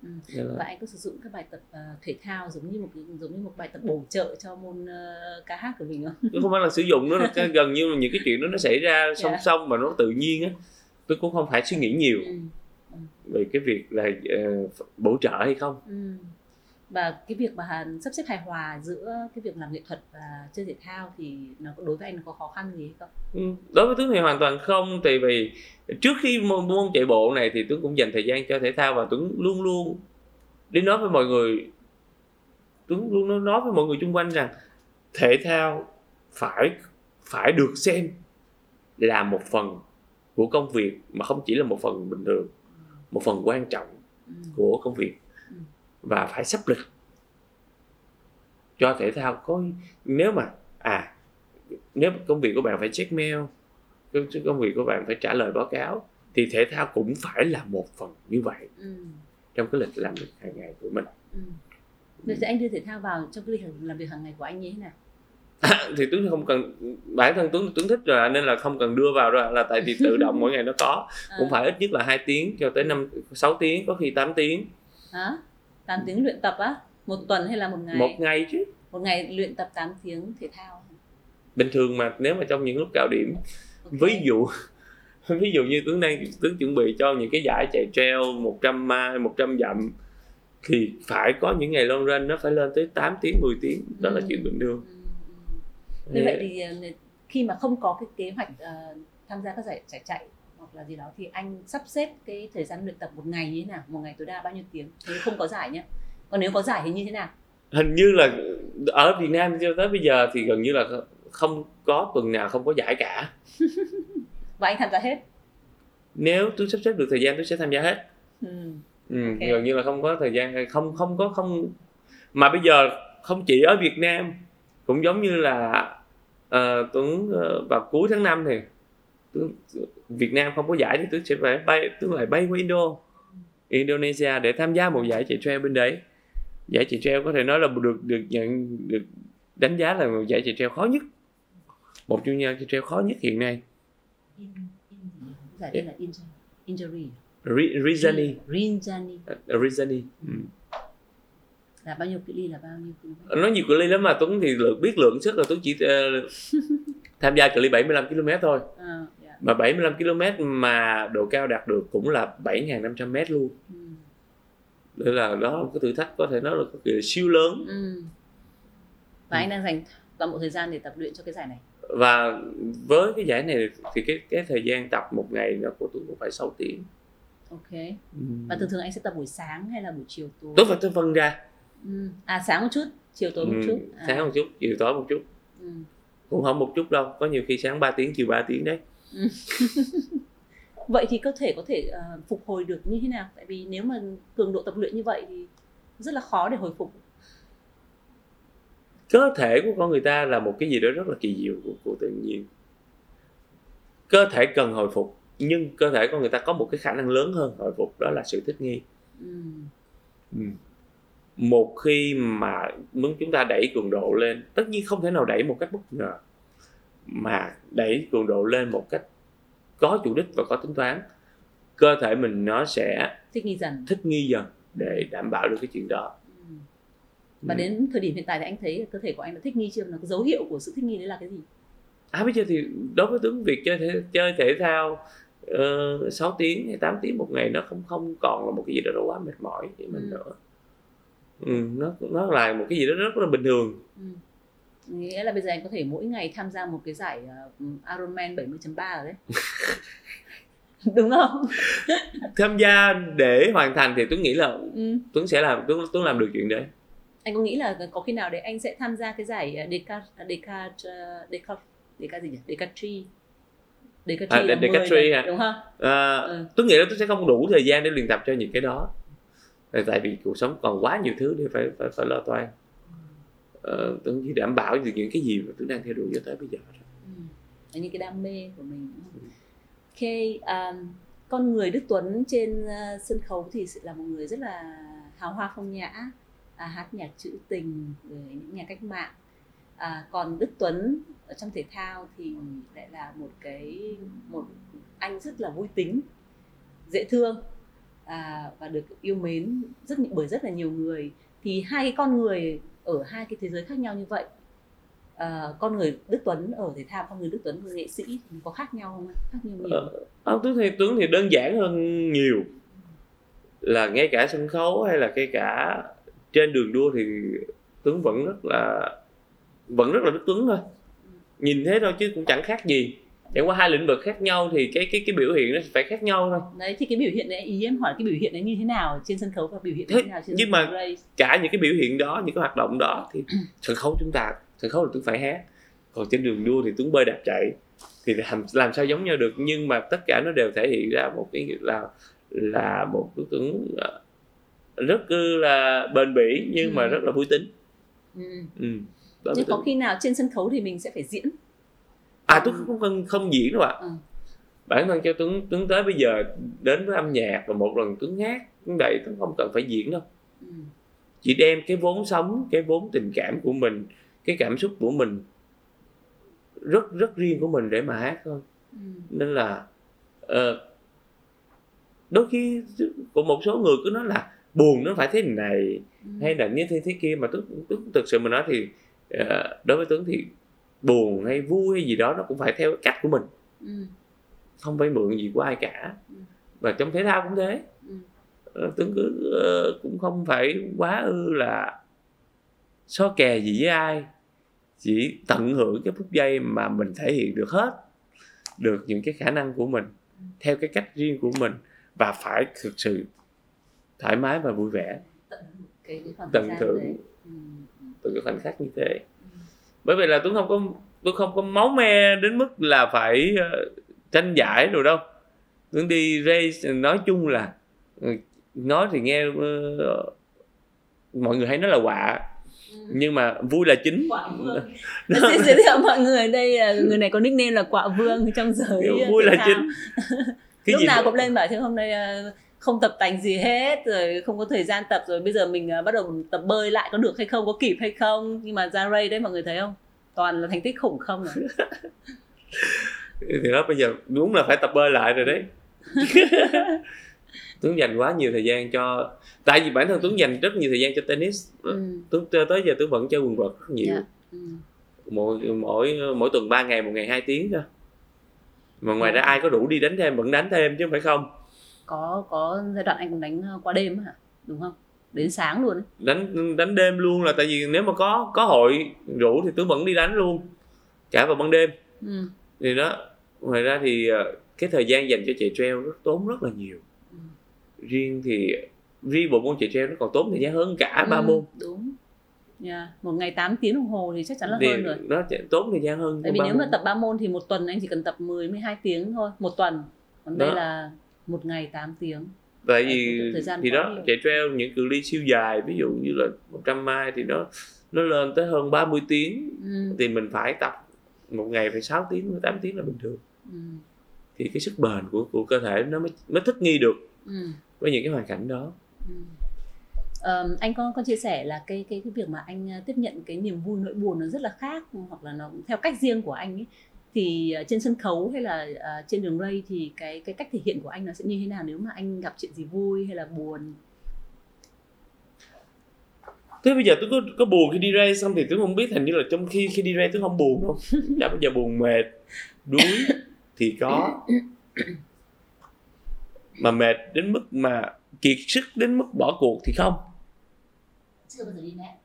[SPEAKER 2] Ừ.
[SPEAKER 1] Nên là-
[SPEAKER 2] và anh có sử dụng các bài tập ờ, thể thao giống như một giống như một bài tập bổ trợ cho môn ờ, ca hát của mình không?
[SPEAKER 1] không phải là sử dụng là cái- gần như là những cái chuyện đó nó xảy ra song
[SPEAKER 2] Dạ.
[SPEAKER 1] song mà nó tự nhiên á tôi cũng không phải suy nghĩ nhiều
[SPEAKER 2] Ừ.
[SPEAKER 1] về cái việc là ờ, bổ trợ hay không
[SPEAKER 2] Ừ. Và cái việc mà Hàn sắp xếp hài hòa giữa cái việc làm nghệ thuật và chơi thể thao thì nó đối với anh nó có khó khăn gì hay không?
[SPEAKER 1] Ừ, đối với Tuấn thì hoàn toàn không tại vì trước khi môn, môn chạy bộ này thì Tuấn cũng dành thời gian cho thể thao và Tuấn luôn luôn đi nói với mọi người Tuấn luôn nói với mọi người xung quanh rằng thể thao phải phải được xem là một phần của công việc mà không chỉ là một phần bình thường một phần quan trọng
[SPEAKER 2] Ừ.
[SPEAKER 1] của công việc. Và phải sắp lịch cho thể thao có nếu mà à nếu công việc của bạn phải check mail công việc của bạn phải trả lời báo cáo thì thể thao cũng phải là một phần như vậy
[SPEAKER 2] Ừ.
[SPEAKER 1] trong cái lịch làm việc hàng ngày của mình
[SPEAKER 2] Ừ. Vậy thì anh đưa thể thao vào trong cái lịch làm việc hàng ngày của anh như thế nào?
[SPEAKER 1] thì Tuấn không cần bản thân Tuấn Tuấn thích rồi nên là không cần đưa vào rồi là tại vì tự động mỗi ngày nó có
[SPEAKER 2] À,
[SPEAKER 1] cũng phải ít nhất là 2 tiếng cho tới năm 6 tiếng có khi 8 tiếng
[SPEAKER 2] Hả? 8 tiếng luyện tập á? Một tuần hay là một ngày?
[SPEAKER 1] một ngày chứ
[SPEAKER 2] Một ngày luyện tập 8 tiếng thể thao.
[SPEAKER 1] bình thường mà nếu mà trong những lúc cao điểm
[SPEAKER 2] Ok.
[SPEAKER 1] ví dụ ví dụ như tướng đang tướng chuẩn bị cho những cái giải chạy trail 100 mai 100 dặm thì phải có những ngày long run nó phải lên tới 8 tiếng 10 tiếng đó là
[SPEAKER 2] Ừ.
[SPEAKER 1] chuyện bình thường
[SPEAKER 2] Ừ, ừ. Như vậy thì ờ, khi mà không có cái kế hoạch ờ, tham gia các giải giải chạy hoặc là gì đó thì anh sắp xếp cái thời gian luyện tập một ngày như thế nào? Một ngày tối đa bao nhiêu tiếng? Nếu không có giải nhé. Còn nếu có giải thì như thế nào?
[SPEAKER 1] hình như là ở Việt Nam cho tới bây giờ thì gần như là không có tuần nào không có giải cả
[SPEAKER 2] Và anh tham gia hết.
[SPEAKER 1] nếu tôi sắp xếp được thời gian tôi sẽ tham gia hết
[SPEAKER 2] Ừ.
[SPEAKER 1] ừ,
[SPEAKER 2] Ok.
[SPEAKER 1] gần như là không có thời gian không không có không mà bây giờ không chỉ ở Việt Nam cũng giống như là uh, Tuấn ờ, vào cuối tháng 5 thì Việt Nam không có giải thì Tuấn sẽ phải bay Tuấn lại bay qua Indo Indonesia để tham gia một giải chạy trail bên đấy giải chạy trail có thể nói là được được nhận được đánh giá là một giải chạy trail khó nhất một chuyên gia chạy trail khó nhất hiện nay
[SPEAKER 2] In, in? Giải tên là injury. Injury.
[SPEAKER 1] Ri- Rizani Rizani ừ.
[SPEAKER 2] là bao nhiêu cự ly là bao nhiêu km?
[SPEAKER 1] nó nhiều cự ly lắm mà Tuấn thì lượng biết lượng sức là Tuấn chỉ ờ, tham gia cự ly 75 km thôi
[SPEAKER 2] À.
[SPEAKER 1] mà 75 km mà độ cao đạt được cũng là 7.500 m luôn
[SPEAKER 2] Ừ.
[SPEAKER 1] nên là đó là một cái thử thách có thể nói là cực siêu lớn
[SPEAKER 2] Ừ. Và anh đang dành toàn bộ thời gian để tập luyện cho cái giải này.
[SPEAKER 1] và với cái giải này thì cái cái thời gian tập một ngày nó của Tuấn cũng phải 6 tiếng
[SPEAKER 2] Ok.
[SPEAKER 1] ừ.
[SPEAKER 2] Và thường thường anh sẽ tập buổi sáng hay là buổi chiều tối?
[SPEAKER 1] Tuấn phải tôi phân ra
[SPEAKER 2] Ừ. À sáng một chút, chiều tối một
[SPEAKER 1] ừ.
[SPEAKER 2] chút. À.
[SPEAKER 1] sáng một chút chiều tối một chút
[SPEAKER 2] Ừ.
[SPEAKER 1] cũng không một chút đâu có nhiều khi sáng 3 tiếng chiều 3 tiếng đấy
[SPEAKER 2] Vậy thì cơ thể có thể ờ, phục hồi được như thế nào? Tại vì nếu mà cường độ tập luyện như vậy thì rất là khó để hồi phục.
[SPEAKER 1] cơ thể của con người ta là một cái gì đó rất là kỳ diệu của, của tự nhiên cơ thể cần hồi phục nhưng cơ thể con người ta có một cái khả năng lớn hơn hồi phục đó là sự thích nghi
[SPEAKER 2] Ừ.
[SPEAKER 1] Ừ. một khi mà muốn chúng ta đẩy cường độ lên tất nhiên không thể nào đẩy một cách bất ngờ mà đẩy cường độ lên một cách có chủ đích và có tính toán cơ thể mình nó sẽ
[SPEAKER 2] Thích nghi dần.
[SPEAKER 1] thích nghi dần để đảm bảo được cái chuyện đó
[SPEAKER 2] Ừ. Và
[SPEAKER 1] Ừ.
[SPEAKER 2] đến thời điểm hiện tại thì anh thấy cơ thể của anh đã thích nghi chưa? Là cái dấu hiệu của sự thích nghi đấy là cái gì?
[SPEAKER 1] à bây giờ thì đối với tướng việc chơi thể chơi thể thao uh, 6 tiếng hay 8 tiếng một ngày nó không không còn là một cái gì đó quá mệt mỏi với mình
[SPEAKER 2] Ừ.
[SPEAKER 1] nữa ừ, nó nó là một cái gì đó rất là bình thường
[SPEAKER 2] Ừ. Nghĩa là bây giờ anh có thể mỗi ngày tham gia một cái giải uh, Ironman 70.3 rồi đấy. Đúng không?
[SPEAKER 1] tham gia để hoàn thành thì Tuấn nghĩ là
[SPEAKER 2] Ừ.
[SPEAKER 1] Tuấn sẽ làm Tuấn Tuấn làm được chuyện đấy
[SPEAKER 2] Anh có nghĩ là có khi nào để anh sẽ tham gia cái giải uh, Deca Deca uh, Deca Deca gì nhỉ? Decathlon. Decathlon
[SPEAKER 1] À,
[SPEAKER 2] là
[SPEAKER 1] De-
[SPEAKER 2] 10
[SPEAKER 1] Decathlon
[SPEAKER 2] này,
[SPEAKER 1] hả?
[SPEAKER 2] đúng không?
[SPEAKER 1] à,
[SPEAKER 2] Ừ.
[SPEAKER 1] Tuấn nghĩ là Tuấn sẽ không đủ thời gian để luyện tập cho những cái đó Tại- tại vì cuộc sống còn quá nhiều thứ để phải phải phải lo toan ờ, Tuấn chỉ đảm bảo được những cái gì mà Tuấn đang theo đuổi cho tới bây giờ thôi.
[SPEAKER 2] Ừ. Là những cái đam mê của mình. không? Ok, um, con người Đức Tuấn trên uh, sân khấu thì sẽ là một người rất là hào hoa phong nhã, à, hát nhạc trữ tình, rồi những nhạc cách mạng. À, còn Đức Tuấn ở trong thể thao thì lại là một cái một anh rất là vui tính, dễ thương à, và được yêu mến rất bởi rất là nhiều người. Thì hai cái con người ở hai cái thế giới khác nhau như vậy. Ờ, con người Đức Tuấn ở thể thao con người Đức Tuấn người nghệ sĩ thì có khác nhau không ạ? khác nhau nhiều
[SPEAKER 1] Ờ, ông Tuấn thì Tuấn thì đơn giản hơn nhiều. Là ngay cả sân khấu hay là ngay cả trên đường đua thì Tuấn vẫn rất là vẫn rất là Đức Tuấn thôi. Nhìn thế thôi chứ cũng chẳng khác gì chẳng qua hai lĩnh vực khác nhau thì cái cái cái biểu hiện nó phải khác nhau thôi
[SPEAKER 2] đấy thì cái biểu hiện đấy ý em hỏi cái biểu hiện đấy như thế nào trên sân khấu và biểu hiện
[SPEAKER 1] Thế,
[SPEAKER 2] như thế nào trên
[SPEAKER 1] nhưng mà-
[SPEAKER 2] race?
[SPEAKER 1] cả những cái biểu hiện đó những cái hoạt động đó thì sân khấu chúng ta sân khấu là Tuấn phải hát còn trên đường đua thì Tuấn bơi đạp chạy thì làm làm sao giống nhau được nhưng mà tất cả nó đều thể hiện ra một cái là là một cái Tuấn ờ, rất là bền bỉ nhưng mà
[SPEAKER 2] Ừ.
[SPEAKER 1] rất là vui tính
[SPEAKER 2] ừ.
[SPEAKER 1] ừ. Đó
[SPEAKER 2] nhưng có khi nào trên sân khấu thì mình sẽ phải diễn
[SPEAKER 1] à Tuấn không không, không diễn đâu ạ
[SPEAKER 2] Ừ.
[SPEAKER 1] bản thân cho Tuấn Tuấn tới bây giờ đến với âm nhạc và một lần Tuấn hát Tuấn đầy Tuấn không cần phải diễn đâu
[SPEAKER 2] ừ.
[SPEAKER 1] chỉ đem cái vốn sống cái vốn tình cảm của mình cái cảm xúc của mình rất rất riêng của mình để mà hát thôi
[SPEAKER 2] Ừ.
[SPEAKER 1] nên là ờ, đôi khi của một số người cứ nói là buồn nó phải thế này
[SPEAKER 2] Ừ.
[SPEAKER 1] hay là như thế thế kia mà Tuấn, Tuấn thực sự mà nói thì ờ, đối với Tuấn thì buồn hay vui hay gì đó nó cũng phải theo cách của mình
[SPEAKER 2] ừ.
[SPEAKER 1] không phải mượn gì của ai cả
[SPEAKER 2] Ừ.
[SPEAKER 1] và trong thể thao cũng thế
[SPEAKER 2] Ừ.
[SPEAKER 1] Ờ, tuấn cứ ờ, cũng không phải quá ư là so kè gì với ai chỉ tận hưởng cái phút giây mà mình thể hiện được hết được những cái khả năng của mình theo cái cách riêng của mình và phải thực sự thoải mái và vui vẻ
[SPEAKER 2] tận cái, cái
[SPEAKER 1] tận
[SPEAKER 2] thời gian
[SPEAKER 1] hưởng
[SPEAKER 2] đấy. Ừ.
[SPEAKER 1] từ cái khoảnh khắc như thế bởi vì là tôi không có tôi không có máu me đến mức là phải ờ, tranh giải rồi đâu. Tôi đi race nói chung là ừ, nói thì nghe ờ, mọi người hay nói là quạ
[SPEAKER 2] Ừ.
[SPEAKER 1] nhưng mà vui là chính.
[SPEAKER 2] Quạ vương. Xin giới thiệu mọi người đây là người này có nickname là Quạ Vương trong giới
[SPEAKER 1] vui là chính. Cái
[SPEAKER 2] Lúc
[SPEAKER 1] gì
[SPEAKER 2] nào cũng lên bảo chứ hôm nay uh, không tập tành gì hết rồi không có thời gian tập rồi bây giờ mình uh, bắt đầu tập bơi lại có được hay không có kịp hay không nhưng mà ra ray đấy mọi người thấy không toàn là thành tích khủng không à
[SPEAKER 1] thì đó bây giờ đúng là phải tập bơi lại rồi đấy Tuấn dành quá nhiều thời gian cho tại vì bản thân Tuấn dành rất nhiều thời gian cho tennis
[SPEAKER 2] ừ.
[SPEAKER 1] Tuấn tới tới giờ Tuấn vẫn chơi quần vợt rất nhiều
[SPEAKER 2] Dạ. ừ.
[SPEAKER 1] mỗi mỗi mỗi tuần 3 ngày một ngày 2 tiếng thôi mà ngoài
[SPEAKER 2] Ừ.
[SPEAKER 1] ra ai có đủ đi đánh thêm vẫn đánh thêm chứ phải không
[SPEAKER 2] có có giai đoạn anh cũng đánh uh, qua đêm hả đúng không đến sáng luôn ấy.
[SPEAKER 1] đánh đánh đêm luôn là tại vì nếu mà có có hội rủ thì Tuấn vẫn đi đánh luôn cả vào ban đêm
[SPEAKER 2] ừ.
[SPEAKER 1] thì đó ngoài ra thì ờ, cái thời gian dành cho chạy trail rất tốn rất là nhiều
[SPEAKER 2] Ừ.
[SPEAKER 1] riêng thì riêng bộ môn chạy trail nó còn tốn thời gian hơn cả ba
[SPEAKER 2] Ừ,
[SPEAKER 1] môn
[SPEAKER 2] đúng yeah. một ngày 8 tiếng đồng hồ thì chắc chắn là
[SPEAKER 1] thì
[SPEAKER 2] hơn rồi
[SPEAKER 1] nó tốn thời gian hơn
[SPEAKER 2] tại vì nếu mà
[SPEAKER 1] môn.
[SPEAKER 2] tập 3 môn thì một tuần anh chỉ cần tập 10 12 tiếng thôi một tuần còn đây
[SPEAKER 1] Đó.
[SPEAKER 2] là một ngày 8 tiếng
[SPEAKER 1] tại vì
[SPEAKER 2] thời gian
[SPEAKER 1] thì đó
[SPEAKER 2] nhiều.
[SPEAKER 1] chạy trail những cự ly siêu dài ví dụ như là 100 mai thì nó nó lên tới hơn 30 tiếng
[SPEAKER 2] ừ.
[SPEAKER 1] thì mình phải tập một ngày phải 6 tiếng 8 tiếng là bình thường
[SPEAKER 2] Ừ.
[SPEAKER 1] thì cái sức bền của của cơ thể nó mới mới thích nghi được
[SPEAKER 2] Ừ.
[SPEAKER 1] với những cái hoàn cảnh đó
[SPEAKER 2] Ừ. Ờm, anh có có chia sẻ là cái cái cái việc mà anh à, tiếp nhận cái niềm vui nỗi buồn nó rất là khác hoặc là nó theo cách riêng của anh ấy thì à, trên sân khấu hay là à, trên đường ray thì cái cái cách thể hiện của anh nó sẽ như thế nào nếu mà anh gặp chuyện gì vui hay là buồn?
[SPEAKER 1] Thế bây giờ tôi có có buồn khi đi race xong thì tôi không biết hình như là trong khi khi đi race tôi không buồn đâu chả bao giờ buồn mệt. Đuối thì có. Mà mệt đến mức mà kiệt sức đến mức bỏ cuộc thì không.
[SPEAKER 2] Chưa bao giờ đi nè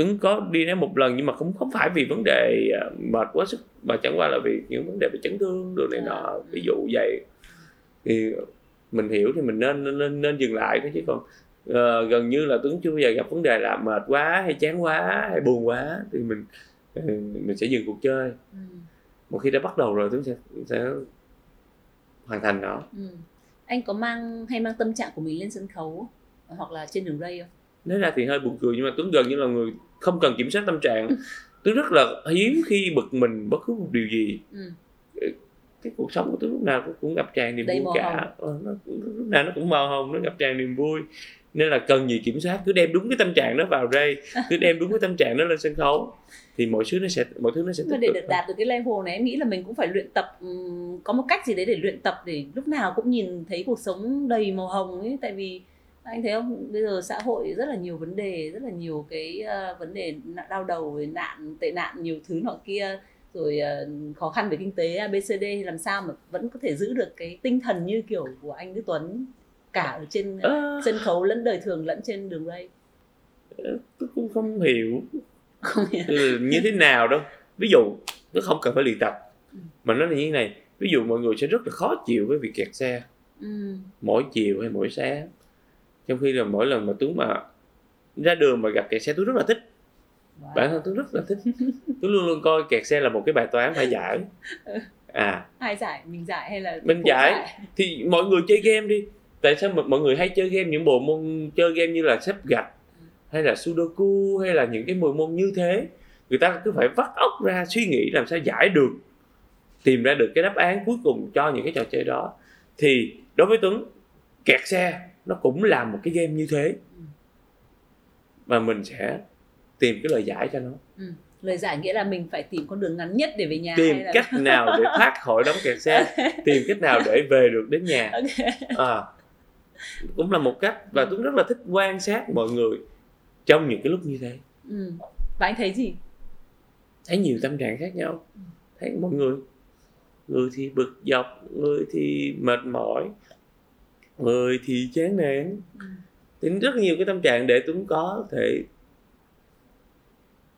[SPEAKER 1] Tuấn có đi đến một lần nhưng mà cũng không phải vì vấn đề à, mệt quá sức mà chẳng qua là vì những vấn đề về chấn thương đồ này nọ. Ví dụ vậy. Thì mình hiểu thì mình nên nên nên, nên dừng lại thôi chứ còn ờ, gần như là Tuấn chưa bao giờ gặp vấn đề là mệt quá hay chán quá hay buồn quá thì mình ừ, mình sẽ dừng cuộc chơi.
[SPEAKER 2] Ừ.
[SPEAKER 1] một khi đã bắt đầu rồi Tuấn sẽ sẽ hoàn thành nó.
[SPEAKER 2] Ừ. anh có mang hay mang tâm trạng của mình lên sân khấu hoặc là trên đường ray không?
[SPEAKER 1] Nói ra thì hơi buồn cười nhưng mà Tuấn gần như là người không cần kiểm soát tâm trạng. Tuấn rất là hiếm khi bực mình bất cứ một điều gì.
[SPEAKER 2] Ừ.
[SPEAKER 1] cái cuộc sống của tôi lúc nào cũng, ngập tràn niềm
[SPEAKER 2] Đầy
[SPEAKER 1] vui cả. ờ, nó, lúc nào nó cũng màu hồng nó ngập tràn niềm vui. Nên là cần gì kiểm soát cứ đem đúng cái tâm trạng đó vào đây cứ đem đúng cái tâm trạng đó lên sân khấu. Thì mọi thứ nó sẽ mọi thứ nó sẽ tích
[SPEAKER 2] để được đạt được cái level này em nghĩ là mình cũng phải luyện tập ừm, có một cách gì đấy để luyện tập để lúc nào cũng nhìn thấy cuộc sống đầy màu hồng ấy. Tại vì anh thấy không? Bây giờ xã hội rất là nhiều vấn đề rất là nhiều cái ờ, vấn đề đau đầu rồi nạn tệ nạn nhiều thứ nọ kia. Rồi ờ, khó khăn về kinh tế abcd làm sao mà vẫn có thể giữ được cái tinh thần như kiểu của anh Đức Tuấn cả ở trên
[SPEAKER 1] Ờ,
[SPEAKER 2] sân khấu lẫn đời thường lẫn trên đường ray?
[SPEAKER 1] Tôi cũng không hiểu.
[SPEAKER 2] Không hiểu.
[SPEAKER 1] ừ, như thế nào đâu. Ví dụ nó không cần phải luyện tập mà nó là như thế này. Ví dụ mọi người sẽ rất là khó chịu với việc kẹt xe.
[SPEAKER 2] Ừ.
[SPEAKER 1] mỗi chiều hay mỗi sáng trong khi là mỗi lần mà Tuấn mà ra đường mà gặp kẹt xe tôi rất là thích.
[SPEAKER 2] Wow.
[SPEAKER 1] bản thân tôi rất là thích. Tôi luôn luôn coi kẹt xe là một cái bài toán phải giải. À.
[SPEAKER 2] Ai giải? Mình giải hay là
[SPEAKER 1] Mình
[SPEAKER 2] phụ
[SPEAKER 1] giải. thì mọi người chơi game đi. Tại sao mà mọi người hay chơi game những bộ môn chơi game như là xếp gạch hay là sudoku hay là những cái bộ môn như thế? Người ta cứ phải vắt óc ra suy nghĩ làm sao giải được tìm ra được cái đáp án cuối cùng cho những cái trò chơi đó. Thì đối với tuấn kẹt xe nó cũng là một cái game như thế. Và mình sẽ tìm cái lời giải cho nó.
[SPEAKER 2] Lời giải nghĩa là mình phải tìm con đường ngắn nhất để về nhà
[SPEAKER 1] tìm
[SPEAKER 2] hay là
[SPEAKER 1] cách nào để thoát khỏi đống kẹt xe tìm cách nào để về được đến nhà.
[SPEAKER 2] Ok.
[SPEAKER 1] à, cũng là một cách và tuấn rất là thích quan sát mọi người trong những cái lúc như thế.
[SPEAKER 2] Ừ. và anh thấy gì?
[SPEAKER 1] Thấy nhiều tâm trạng khác nhau. Thấy mọi người người thì bực dọc người thì mệt mỏi người thì chán nản
[SPEAKER 2] Ừ.
[SPEAKER 1] thì rất nhiều cái tâm trạng để tuấn có thể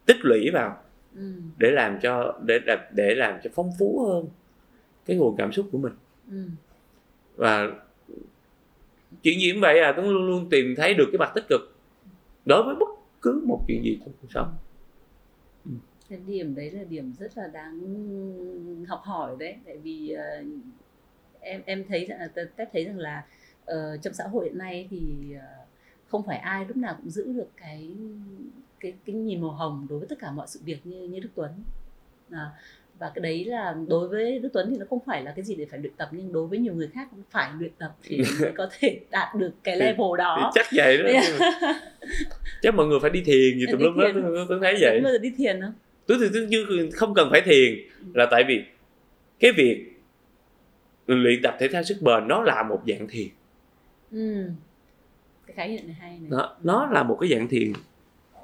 [SPEAKER 1] tích lũy vào
[SPEAKER 2] Ừ.
[SPEAKER 1] để làm cho để để làm cho phong phú hơn cái nguồn cảm xúc của mình
[SPEAKER 2] Ừ.
[SPEAKER 1] và chuyện gì cũng vậy à tuấn luôn luôn tìm thấy được cái mặt tích cực đối với bất cứ một chuyện gì trong cuộc sống
[SPEAKER 2] cái điểm đấy là điểm rất là đáng học hỏi đấy tại vì ờ, em em thấy rằng tép thấy rằng là ờ, trong xã hội hiện nay thì ờ, không phải ai lúc nào cũng giữ được cái cái cái nhìn màu hồng đối với tất cả mọi sự việc như như Đức Tuấn. À, và cái đấy là đối với Đức Tuấn thì nó không phải là cái gì để phải luyện tập nhưng đối với nhiều người khác cũng phải luyện tập thì mới có thể đạt được cái
[SPEAKER 1] Thì-
[SPEAKER 2] level
[SPEAKER 1] thì
[SPEAKER 2] đó
[SPEAKER 1] chắc vậy đó chắc mọi người phải đi thiền gì tùm lum đó tôi, tôi thấy vậy.
[SPEAKER 2] Giờ đi thiền không?
[SPEAKER 1] tôi thì tôi không cần phải thiền là tại vì cái việc luyện tập thể thao sức bền nó là một dạng thiền
[SPEAKER 2] Ừ. Cái khái niệm này hay này.
[SPEAKER 1] nó nó là một cái dạng thiền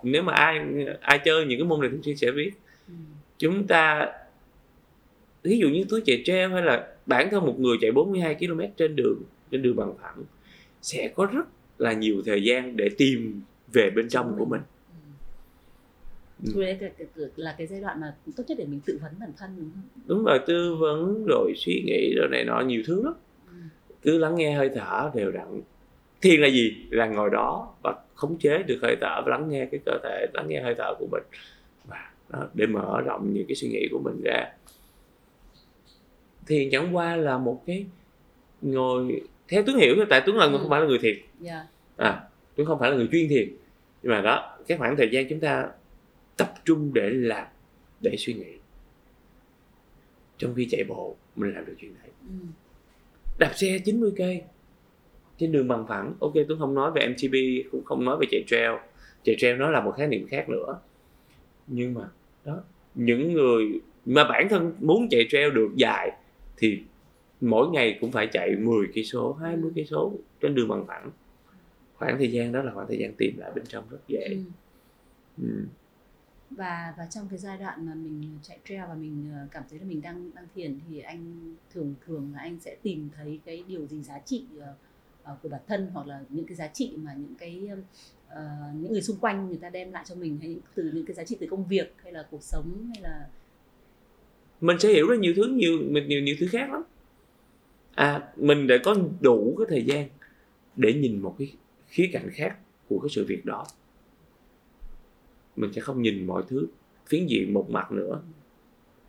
[SPEAKER 1] nếu mà ai ai chơi những cái môn này thường xuyên sẽ biết
[SPEAKER 2] Ừ.
[SPEAKER 1] chúng ta ví dụ như túi chạy treo hay là bản thân một người chạy 42 km trên đường trên đường bằng phẳng sẽ có rất là nhiều thời gian để tìm về bên trong của mình
[SPEAKER 2] Ừ. Thôi đấy là, cái- là cái giai đoạn mà tốt nhất để mình tự vấn bản thân đúng không?
[SPEAKER 1] đúng rồi tư vấn rồi suy nghĩ rồi này nọ nhiều thứ lắm
[SPEAKER 2] Ừ.
[SPEAKER 1] cứ lắng nghe hơi thở đều đặn. Thiền là gì? Là ngồi đó và khống chế được hơi thở và lắng nghe cái cơ thể lắng nghe hơi thở của mình. Và để mở rộng những cái suy nghĩ của mình ra. Thiền chẳng qua là một cái ngồi theo tuấn hiểu tại tuấn là người
[SPEAKER 2] Ừ.
[SPEAKER 1] không phải là người thiền.
[SPEAKER 2] Yeah.
[SPEAKER 1] à tuấn không phải là người chuyên thiền. Nhưng mà đó cái khoảng thời gian chúng ta tập trung để làm để suy nghĩ. Trong khi chạy bộ mình làm được chuyện này.
[SPEAKER 2] Ừ.
[SPEAKER 1] đạp xe 90 cây. Trên đường bằng phẳng. Ok tôi không nói về MTB cũng không nói về chạy trail. Chạy trail nó là một khái niệm khác nữa. Nhưng mà đó những người mà bản thân muốn chạy trail được dài thì mỗi ngày cũng phải chạy 10 cây số 20 cây số trên đường bằng phẳng. Khoảng thời gian đó là khoảng thời gian tìm lại bên trong rất dễ.
[SPEAKER 2] Ừ.
[SPEAKER 1] ừ.
[SPEAKER 2] Và và trong cái giai đoạn mà mình ờ, chạy trail và mình ờ, cảm thấy là mình đang đang thiền thì anh thường thường là anh sẽ tìm thấy cái điều gì giá trị ờ, của bản thân hoặc là những cái giá trị mà những cái uh, những người xung quanh người ta đem lại cho mình hay những, từ những cái giá trị từ công việc hay là cuộc sống hay là
[SPEAKER 1] mình sẽ hiểu ra nhiều thứ nhiều mình nhiều nhiều thứ khác lắm. À mình để có đủ cái thời gian để nhìn một cái khía cạnh khác của cái sự việc đó mình sẽ không nhìn mọi thứ phiến diện một mặt nữa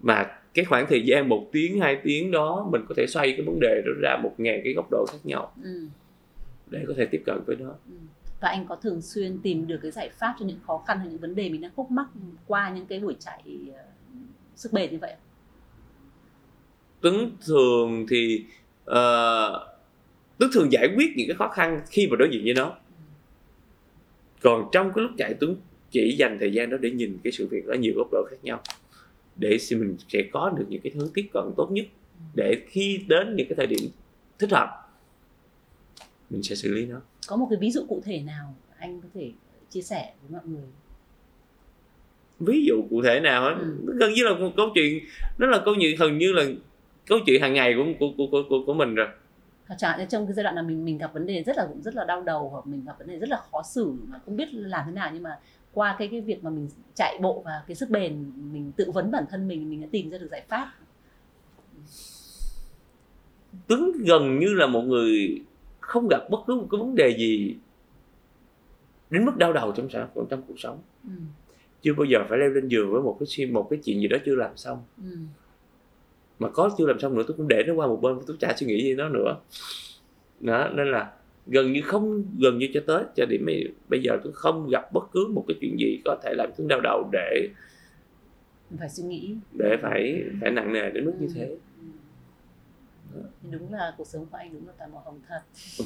[SPEAKER 1] mà cái khoảng thời gian một tiếng hai tiếng đó mình có thể xoay cái vấn đề đó ra một ngàn cái góc độ khác nhau
[SPEAKER 2] ừ.
[SPEAKER 1] để có thể tiếp cận với nó
[SPEAKER 2] Ừ. Và anh có thường xuyên tìm được cái giải pháp cho những khó khăn hay những vấn đề mình đang khúc mắc qua những cái buổi chạy ờ, sức bền như vậy?
[SPEAKER 1] Tuấn thường thì uh, Tuấn thường giải quyết những cái khó khăn khi mà đối diện với nó còn trong cái lúc chạy Tuấn chỉ dành thời gian đó để nhìn cái sự việc ở nhiều góc độ khác nhau để mình sẽ có được những cái hướng tiếp cận tốt nhất để khi đến những cái thời điểm thích hợp mình sẽ xử lý nó
[SPEAKER 2] Có một cái ví dụ cụ thể nào anh có thể chia sẻ với mọi người?
[SPEAKER 1] ví dụ cụ thể nào
[SPEAKER 2] Ừ.
[SPEAKER 1] gần như là một câu chuyện nó là câu chuyện gần như là câu chuyện hàng ngày của của của của, của, của mình rồi
[SPEAKER 2] Chẳng trong cái giai đoạn là mình mình gặp vấn đề rất là rất là đau đầu hoặc mình gặp vấn đề rất là khó xử mà không biết làm thế nào nhưng mà qua cái cái việc mà mình chạy bộ và cái sức bền mình tự vấn bản thân mình mình đã tìm ra được giải pháp.
[SPEAKER 1] Tuấn gần như là một người không gặp bất cứ một cái vấn đề gì đến mức đau đầu trong xã trong cuộc sống
[SPEAKER 2] Ừ.
[SPEAKER 1] chưa bao giờ phải leo lên giường với một cái một cái chuyện gì đó chưa làm xong
[SPEAKER 2] Ừ.
[SPEAKER 1] mà có chưa làm xong nữa tôi cũng để nó qua một bên tôi chả suy nghĩ gì nó nữa đó nên là gần như không gần như cho tới cho điểm bây, giờ tôi không gặp bất cứ một cái chuyện gì có thể làm tôi đau đầu để
[SPEAKER 2] phải suy nghĩ.
[SPEAKER 1] để phải phải nặng nề đến mức như thế
[SPEAKER 2] Ừ. Đúng là cuộc sống của anh đúng là toàn màu hồng thật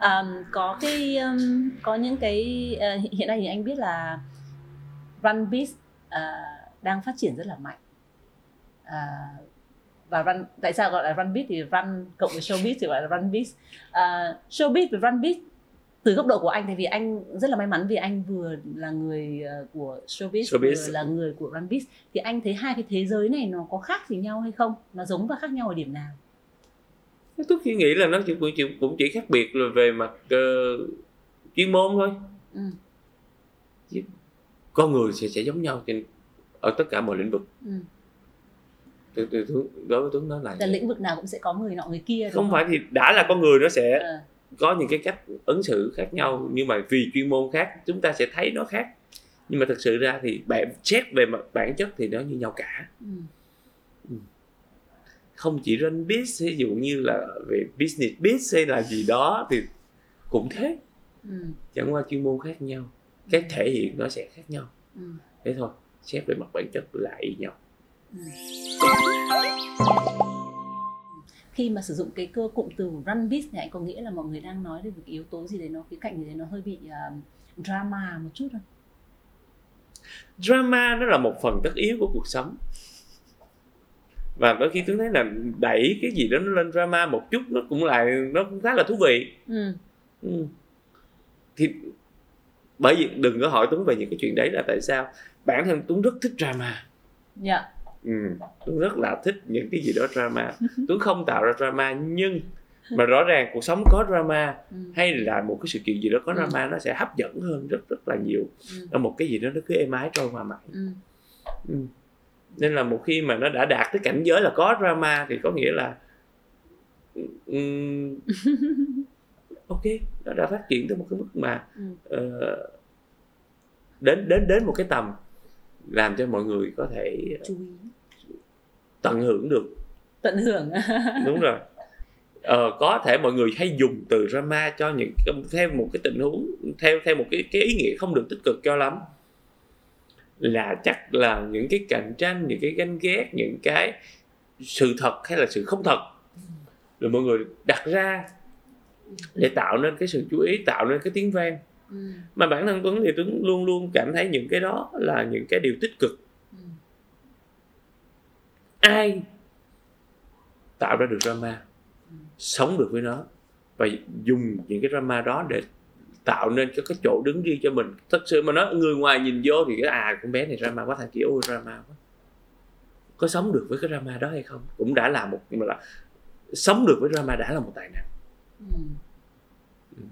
[SPEAKER 2] um, có cái um, có những cái uh, hiện nay thì anh biết là Runbiz uh, đang phát triển rất là mạnh uh, và run tại sao gọi là Runbiz thì run cộng với showbiz thì gọi là Runbiz uh, showbiz và Runbiz từ góc độ của anh thì vì anh rất là may mắn vì anh vừa là người ờ, của showbiz,
[SPEAKER 1] Showbiz.
[SPEAKER 2] vừa là người của runbiz thì anh thấy hai cái thế giới này nó có khác gì nhau hay không nó giống và khác nhau ở điểm nào
[SPEAKER 1] tôi chỉ nghĩ là nó chỉ cũng chỉ, cũng chỉ khác biệt là về mặt ờ, chuyên môn thôi
[SPEAKER 2] ừ.
[SPEAKER 1] con người sẽ sẽ giống nhau trên ở tất cả mọi lĩnh vực
[SPEAKER 2] Ừ.
[SPEAKER 1] tôi, tôi, tôi, đối với tuấn nó là
[SPEAKER 2] Là lĩnh vực nào cũng sẽ có người nọ người kia đúng
[SPEAKER 1] không phải thì đã là con người nó sẽ
[SPEAKER 2] Ờ,
[SPEAKER 1] có những cái cách ứng xử khác nhau nhưng mà vì chuyên môn khác chúng ta sẽ thấy nó khác. Nhưng mà thực sự ra thì bạn xét về mặt bản chất thì nó như nhau cả.
[SPEAKER 2] Ừ.
[SPEAKER 1] không chỉ run biz ví dụ như là về business biz hay là gì đó thì cũng thế.
[SPEAKER 2] Ừ.
[SPEAKER 1] chẳng qua chuyên môn khác nhau. Cách thể hiện nó sẽ khác nhau.
[SPEAKER 2] Ừ.
[SPEAKER 1] thế thôi xét về mặt bản chất y nhau
[SPEAKER 2] khi mà sử dụng cái cơ cụm từ run biz thì anh có nghĩa là mọi người đang nói về cái yếu tố gì đấy nó cái cạnh gì đấy nó hơi bị um, drama một chút không?
[SPEAKER 1] Drama nó là một phần tất yếu của cuộc sống. Và đôi khi tôi thấy là đẩy cái gì đó nó lên drama một chút nó cũng lại nó cũng khá là thú vị.
[SPEAKER 2] Ừ.
[SPEAKER 1] ừ. thì bởi vì đừng có hỏi Tuấn về những cái chuyện đấy là tại sao. Bản thân Tuấn rất thích drama.
[SPEAKER 2] Dạ
[SPEAKER 1] ừ. Tuấn rất là thích những cái gì đó drama Tuấn không tạo ra drama nhưng mà rõ ràng cuộc sống có drama
[SPEAKER 2] ừ.
[SPEAKER 1] hay là một cái sự kiện gì đó có
[SPEAKER 2] Ừ.
[SPEAKER 1] drama nó sẽ hấp dẫn hơn rất rất là nhiều
[SPEAKER 2] Ừ.
[SPEAKER 1] một cái gì đó nó cứ êm ái trôi qua mãi
[SPEAKER 2] Ừ.
[SPEAKER 1] Ừ. nên là một khi mà nó đã đạt tới cảnh giới là có drama thì có nghĩa là ừm, ok nó đã phát triển tới một cái mức mà
[SPEAKER 2] Ừ.
[SPEAKER 1] ờ, đến đến đến một cái tầm làm cho mọi người có thể
[SPEAKER 2] chú ý
[SPEAKER 1] tận hưởng được.
[SPEAKER 2] Tận hưởng.
[SPEAKER 1] Đúng rồi. Ờ, có thể mọi người hay dùng từ drama cho những theo một cái tình huống theo theo một cái cái ý nghĩa không được tích cực cho lắm. Là chắc là những cái cạnh tranh những cái ganh ghét những cái sự thật hay là sự không thật rồi mọi người đặt ra để tạo nên cái sự chú ý tạo nên cái tiếng vang.
[SPEAKER 2] Ừ.
[SPEAKER 1] mà bản thân tuấn thì tuấn luôn luôn cảm thấy những cái đó là những cái điều tích cực. Ai tạo ra được drama sống được với nó và dùng những cái drama đó để tạo nên cái cái chỗ đứng riêng cho mình thật sự mà nói người ngoài nhìn vô thì cái à con bé này drama quá thằng kia ôi drama quá có sống được với cái drama đó hay không cũng đã là một mà là sống được với drama đã là một tài năng
[SPEAKER 2] Ừ.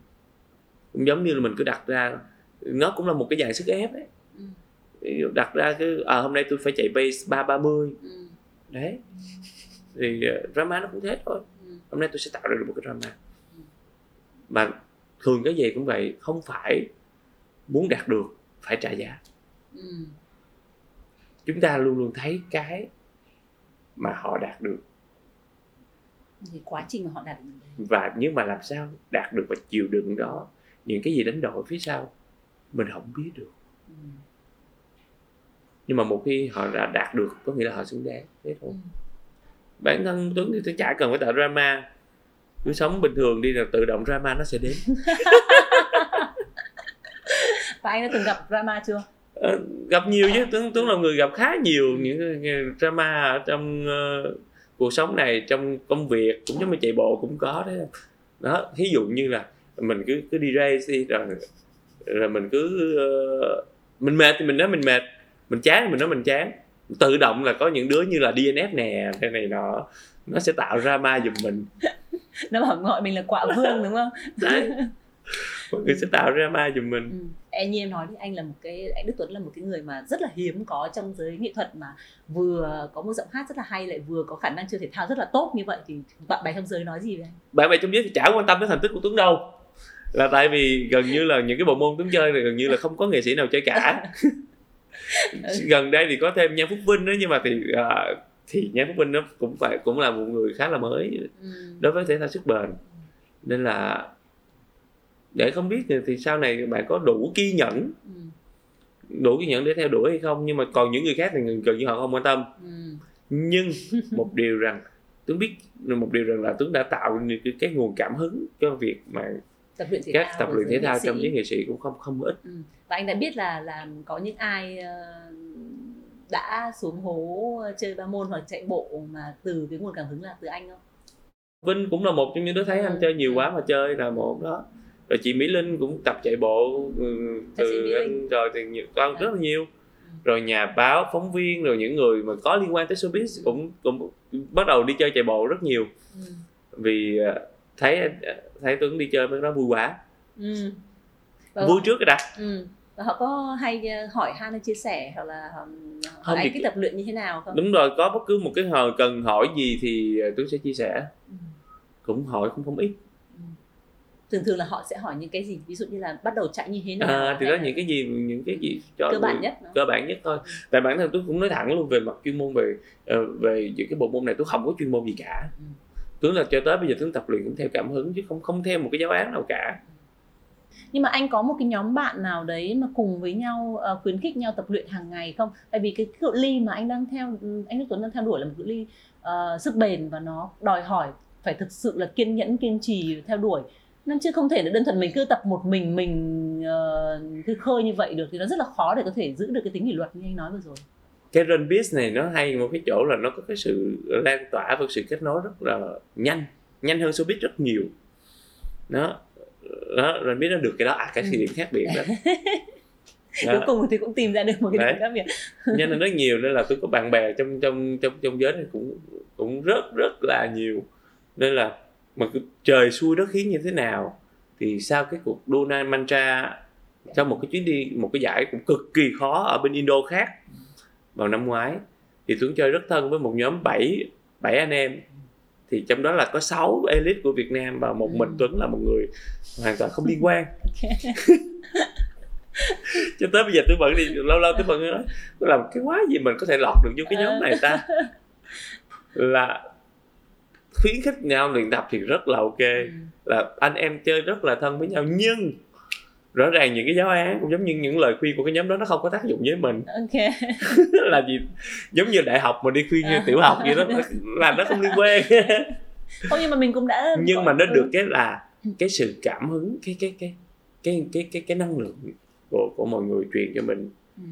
[SPEAKER 1] cũng giống như là mình cứ đặt ra nó cũng là một cái dạng sức ép ấy
[SPEAKER 2] Ừ.
[SPEAKER 1] Đặt ra cái à, hôm nay tôi phải chạy pace ba ba mươi
[SPEAKER 2] Ừ.
[SPEAKER 1] đấy. Thì uh, drama nó cũng thế thôi.
[SPEAKER 2] Ừ.
[SPEAKER 1] hôm nay tôi sẽ tạo ra được một cái drama. Mà thường cái gì cũng vậy không phải muốn đạt được phải trả giá.
[SPEAKER 2] Ừ.
[SPEAKER 1] chúng ta luôn luôn thấy cái mà họ đạt được.
[SPEAKER 2] Thì quá trình mà họ đạt được
[SPEAKER 1] và nhưng mà làm sao đạt được và chịu đựng đó? Những cái gì đánh đổi phía sau mình không biết được.
[SPEAKER 2] Ừ.
[SPEAKER 1] nhưng mà một khi họ đã đạt được có nghĩa là họ xứng đáng. Thế thôi.
[SPEAKER 2] Ừ.
[SPEAKER 1] bản thân tuấn thì tôi chả cần phải tạo drama. Cứ sống bình thường đi là tự động drama nó sẽ đến.
[SPEAKER 2] Và anh đã từng gặp drama chưa?
[SPEAKER 1] Ờ, gặp nhiều chứ. Tuấn tuấn là người gặp khá nhiều những drama ở trong ờ, cuộc sống này trong công việc cũng giống như chạy bộ cũng có đấy. Đó thí dụ như là mình cứ cứ đi race đi rồi rồi mình cứ ờ, mình mệt thì mình nói mình mệt mình chán mình nói mình chán. Tự động là có những đứa như là DNF nè cái này nọ nó sẽ tạo drama giùm mình.
[SPEAKER 2] Nó bảo gọi mình là quạ vương đúng không?
[SPEAKER 1] Đấy. Mọi người sẽ tạo drama giùm mình.
[SPEAKER 2] Ừ. em như em nói thì anh là một cái anh Đức Tuấn là một cái người mà rất là hiếm có trong giới nghệ thuật mà vừa có một giọng hát rất là hay lại vừa có khả năng chơi thể thao rất là tốt như vậy. Thì bạn bè trong giới nói gì về anh?
[SPEAKER 1] Bạn bè trong giới thì chả quan tâm đến thành tích của Tuấn đâu. Là tại vì gần như là những cái bộ môn Tuấn chơi thì gần như là không có nghệ sĩ nào chơi cả gần đây thì có thêm Nhan Phúc Vinh đó nhưng mà thì à, thì Nhan Phúc Vinh nó cũng phải cũng là một người khá là mới
[SPEAKER 2] ừ.
[SPEAKER 1] đối với thể thao sức bền nên là để không biết thì, thì sau này bạn có đủ kiên nhẫn
[SPEAKER 2] Ừ.
[SPEAKER 1] đủ kiên nhẫn để theo đuổi hay không nhưng mà còn những người khác thì gần như họ không quan tâm
[SPEAKER 2] Ừ.
[SPEAKER 1] nhưng một điều rằng Tuấn biết một điều rằng là Tuấn đã tạo cái nguồn cảm hứng cho việc mà
[SPEAKER 2] tập luyện thể
[SPEAKER 1] các
[SPEAKER 2] thao
[SPEAKER 1] tập luyện thể thao trong giới nghệ sĩ cũng không không ít.
[SPEAKER 2] Ừ. và anh đã biết là là có những ai ờ, đã xuống hố chơi ba môn hoặc chạy bộ mà từ cái nguồn cảm hứng là từ anh không?
[SPEAKER 1] Vinh cũng là một trong những đứa thấy anh
[SPEAKER 2] Ừ.
[SPEAKER 1] chơi nhiều quá mà chơi là một đó. Rồi chị Mỹ Linh cũng tập chạy bộ ừ, từ anh rồi thì nhiều, con rất là nhiều. Rồi nhà báo phóng viên rồi những người mà có liên quan tới showbiz cũng cũng bắt đầu đi chơi chạy bộ rất nhiều.
[SPEAKER 2] Ừ.
[SPEAKER 1] vì à, thấy thấy Tuấn đi chơi mấy cái đó vui quá
[SPEAKER 2] Ừ. Và-
[SPEAKER 1] vui trước cái đã
[SPEAKER 2] Ừ. Và họ có hay ờ, hỏi han hay chia sẻ hoặc là um,
[SPEAKER 1] Không
[SPEAKER 2] anh
[SPEAKER 1] thì-
[SPEAKER 2] cái tập luyện như thế nào không?
[SPEAKER 1] đúng rồi có bất cứ một cái hồi cần hỏi gì thì à, Tuấn sẽ chia sẻ
[SPEAKER 2] Ừ.
[SPEAKER 1] cũng hỏi cũng không ít
[SPEAKER 2] Thường thường là họ sẽ hỏi những cái gì? Ví dụ như là bắt đầu chạy như thế nào?
[SPEAKER 1] à, thì đó
[SPEAKER 2] là
[SPEAKER 1] những cái gì những cái gì cho
[SPEAKER 2] cơ bản
[SPEAKER 1] người-
[SPEAKER 2] nhất. đó.
[SPEAKER 1] cơ bản nhất thôi tại bản thân tôi cũng nói thẳng luôn về mặt chuyên môn về ờ, về những cái bộ môn này tôi không có chuyên môn gì cả
[SPEAKER 2] Ừ
[SPEAKER 1] tướng là cho tới bây giờ tướng tập luyện cũng theo cảm hứng chứ không không theo một cái giáo án nào cả.
[SPEAKER 2] Nhưng mà anh có một cái nhóm bạn nào đấy mà cùng với nhau uh, khuyến khích nhau tập luyện hàng ngày không? Tại vì cái cự ly mà anh đang theo ừ, anh Đức Tuấn đang theo đuổi là một cự ly uh, sức bền và nó đòi hỏi phải thực sự là kiên nhẫn kiên trì theo đuổi. Nên chứ không thể là đơn thuần mình cứ tập một mình mình uh, cứ khơi như vậy được thì nó rất là khó để có thể giữ được cái tính kỷ luật như anh nói vừa rồi
[SPEAKER 1] cái run biz này nó hay một cái chỗ là nó có cái sự lan tỏa và sự kết nối rất là nhanh nhanh hơn showbiz rất nhiều. Đó đó run biz nó được cái đó. À cái
[SPEAKER 2] Ừ.
[SPEAKER 1] sự điểm khác biệt đó,
[SPEAKER 2] cuối cùng thì cũng tìm ra được một cái
[SPEAKER 1] Đấy.
[SPEAKER 2] điểm khác biệt.
[SPEAKER 1] Nhanh hơn rất nhiều nên là tôi có bạn bè trong trong trong trong giới này cũng cũng rất rất là nhiều. Nên là mà trời xui đất khiến như thế nào thì sau cái cuộc Dona Mantra trong một cái chuyến đi một cái giải cũng cực kỳ khó ở bên Indo khác vào năm ngoái thì Tuấn chơi rất thân với một nhóm 7 bảy anh em. Thì trong đó là có 6 elite của Việt Nam và một
[SPEAKER 2] Ừ.
[SPEAKER 1] mình Tuấn là một người hoàn toàn không liên quan. Cho tới bây giờ tôi vẫn đi lâu lâu tôi vẫn nói tôi làm cái quái gì mình có thể lọt được vô cái nhóm này ta? Là khuyến khích nhau luyện tập thì rất là ok.
[SPEAKER 2] Ừ.
[SPEAKER 1] là anh em chơi rất là thân với nhau nhưng rõ ràng những cái giáo án cũng giống như những lời khuyên của cái nhóm đó nó không có tác dụng với mình
[SPEAKER 2] ok
[SPEAKER 1] là gì giống như đại học mà đi khuyên như
[SPEAKER 2] À.
[SPEAKER 1] tiểu học vậy đó là nó không liên quan
[SPEAKER 2] Không nhưng mà mình cũng đã
[SPEAKER 1] nhưng mà nó
[SPEAKER 2] Ừ.
[SPEAKER 1] được cái là cái sự cảm hứng cái cái cái cái cái cái cái năng lượng của của mọi người truyền cho mình
[SPEAKER 2] Ừ.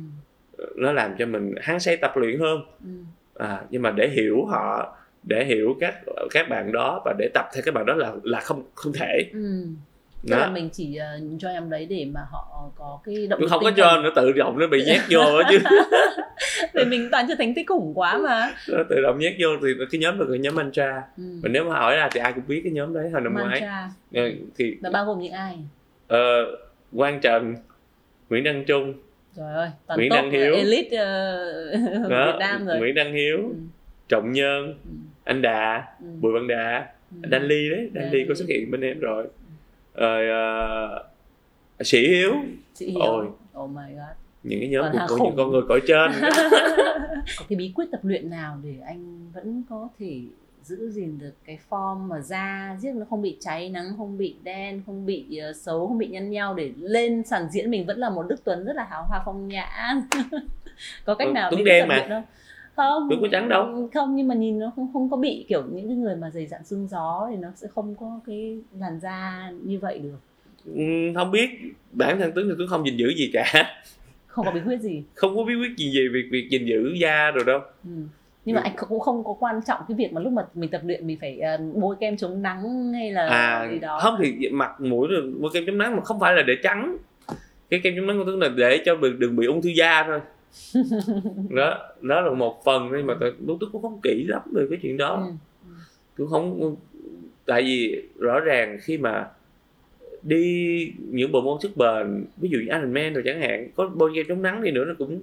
[SPEAKER 1] nó làm cho mình hăng say tập luyện hơn
[SPEAKER 2] Ừ.
[SPEAKER 1] à, nhưng mà để hiểu họ để hiểu các các bạn đó và để tập theo các bạn đó là là không không thể
[SPEAKER 2] Ừ. Tức là mình chỉ uh, join em đấy để mà họ có cái động lực
[SPEAKER 1] không có cho nó tự động nó bị nhét vô chứ.
[SPEAKER 2] Vì mình toàn chưa thành tích khủng quá mà.
[SPEAKER 1] Nó tự động nhét vô thì cái nhóm là cái nhóm mantra.
[SPEAKER 2] Ừ.
[SPEAKER 1] mà nếu mà hỏi ra thì ai cũng biết cái nhóm đấy hồi năm ngoái. Ờ, thì
[SPEAKER 2] là bao gồm những ai?
[SPEAKER 1] Ờ, Quang Trần Nguyễn Đăng Trung.
[SPEAKER 2] Trời ơi toàn
[SPEAKER 1] Nguyễn Đăng Hiếu.
[SPEAKER 2] elite ờ,
[SPEAKER 1] đó,
[SPEAKER 2] Việt Nam rồi.
[SPEAKER 1] Nguyễn Đăng Hiếu
[SPEAKER 2] ừ.
[SPEAKER 1] Trọng Nhân
[SPEAKER 2] Ừ.
[SPEAKER 1] anh Đà
[SPEAKER 2] Ừ.
[SPEAKER 1] Bùi Văn Đà.
[SPEAKER 2] Ừ.
[SPEAKER 1] Đan Ly đấy Đan Ly có xuất hiện bên em rồi rồi ờ, Sĩ Hiếu.
[SPEAKER 2] Chị hiểu
[SPEAKER 1] Ôi.
[SPEAKER 2] oh my god.
[SPEAKER 1] Những cái nhóm
[SPEAKER 2] Toàn
[SPEAKER 1] của, những con người cõi trên.
[SPEAKER 2] Có cái bí quyết tập luyện nào để anh vẫn có thể giữ gìn được cái form mà da giết nó không bị cháy nắng không bị đen không bị ờ, xấu không bị nhăn nhau để lên sàn diễn? Mình vẫn là một Đức Tuấn rất là hào hoa phong nhã. Có cách
[SPEAKER 1] Ừ,
[SPEAKER 2] nào
[SPEAKER 1] Tuấn
[SPEAKER 2] bí quyết
[SPEAKER 1] đen
[SPEAKER 2] tập
[SPEAKER 1] mà.
[SPEAKER 2] luyện không không.
[SPEAKER 1] Tuấn có trắng đâu.
[SPEAKER 2] không nhưng mà nhìn nó không không có bị kiểu những cái người mà dày dặn xương gió thì nó sẽ không có cái làn da như vậy được.
[SPEAKER 1] Ừm, không biết. Bản thân Tuấn thì Tuấn không gìn giữ gì cả.
[SPEAKER 2] Không có bí quyết gì.
[SPEAKER 1] Không có bí quyết gì về việc việc gìn giữ da rồi đâu.
[SPEAKER 2] Ừ. nhưng mà
[SPEAKER 1] Ừ.
[SPEAKER 2] anh cũng không có quan trọng cái việc mà lúc mà mình tập luyện mình phải ờ, bôi kem chống nắng hay là
[SPEAKER 1] à
[SPEAKER 2] gì đó.
[SPEAKER 1] không thì mặt mũi rồi mua kem chống nắng mà không phải là để trắng. Cái kem chống nắng của Tuấn là để cho đừng, đừng bị ung thư da thôi đó đó là một phần nhưng mà tôi lúc tôi cũng không kỹ lắm về cái chuyện đó
[SPEAKER 2] Ừ.
[SPEAKER 1] tôi không tại vì rõ ràng khi mà đi những bộ môn sức bền ví dụ như Ironman rồi chẳng hạn có bôi kem chống nắng đi nữa nó cũng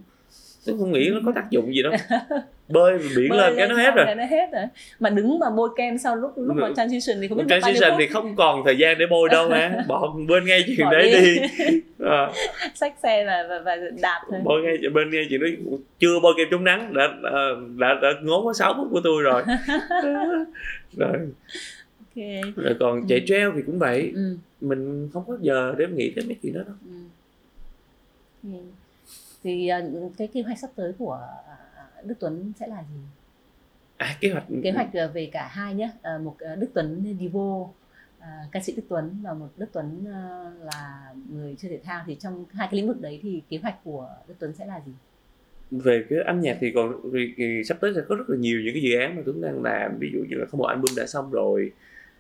[SPEAKER 1] tôi không nghĩ nó có tác dụng gì đâu. Bơi biển
[SPEAKER 2] Bơi
[SPEAKER 1] lên cái nó hết rồi.
[SPEAKER 2] nó hết rồi. Mà đứng mà bôi kem sau lúc lúc mà
[SPEAKER 1] Ừ.
[SPEAKER 2] transition thì không biết
[SPEAKER 1] transition thì không còn thời gian để bôi đâu mà bỏ bên ngay chuyện
[SPEAKER 2] Bỏ
[SPEAKER 1] đấy
[SPEAKER 2] đi.
[SPEAKER 1] đi. Ờ,
[SPEAKER 2] xách xe và, và, và đạp thôi.
[SPEAKER 1] Bôi ngay bên ngay chuyện đó chưa bôi kem chống nắng đã đã, đã, đã ngốn có 6 phút của tôi rồi. Rồi,
[SPEAKER 2] ok.
[SPEAKER 1] Rồi còn chạy trail thì cũng vậy.
[SPEAKER 2] Ừ.
[SPEAKER 1] mình không có giờ để nghĩ đến mấy chuyện đó đâu.
[SPEAKER 2] Ừ. Ừ. thì ờ, cái kế hoạch sắp tới của ờ, Đức Tuấn sẽ là gì?
[SPEAKER 1] À kế hoạch
[SPEAKER 2] kế hoạch ờ, về cả hai nhé một Đức Tuấn Divo ờ, ca sĩ Đức Tuấn và một Đức Tuấn là người chơi thể thao. Thì trong hai cái lĩnh vực đấy thì kế hoạch của Đức Tuấn sẽ là gì?
[SPEAKER 1] Về cái âm nhạc thì còn thì, thì sắp tới sẽ có rất là nhiều những cái dự án mà Tuấn đang làm. Ví dụ như là có một album đã xong rồi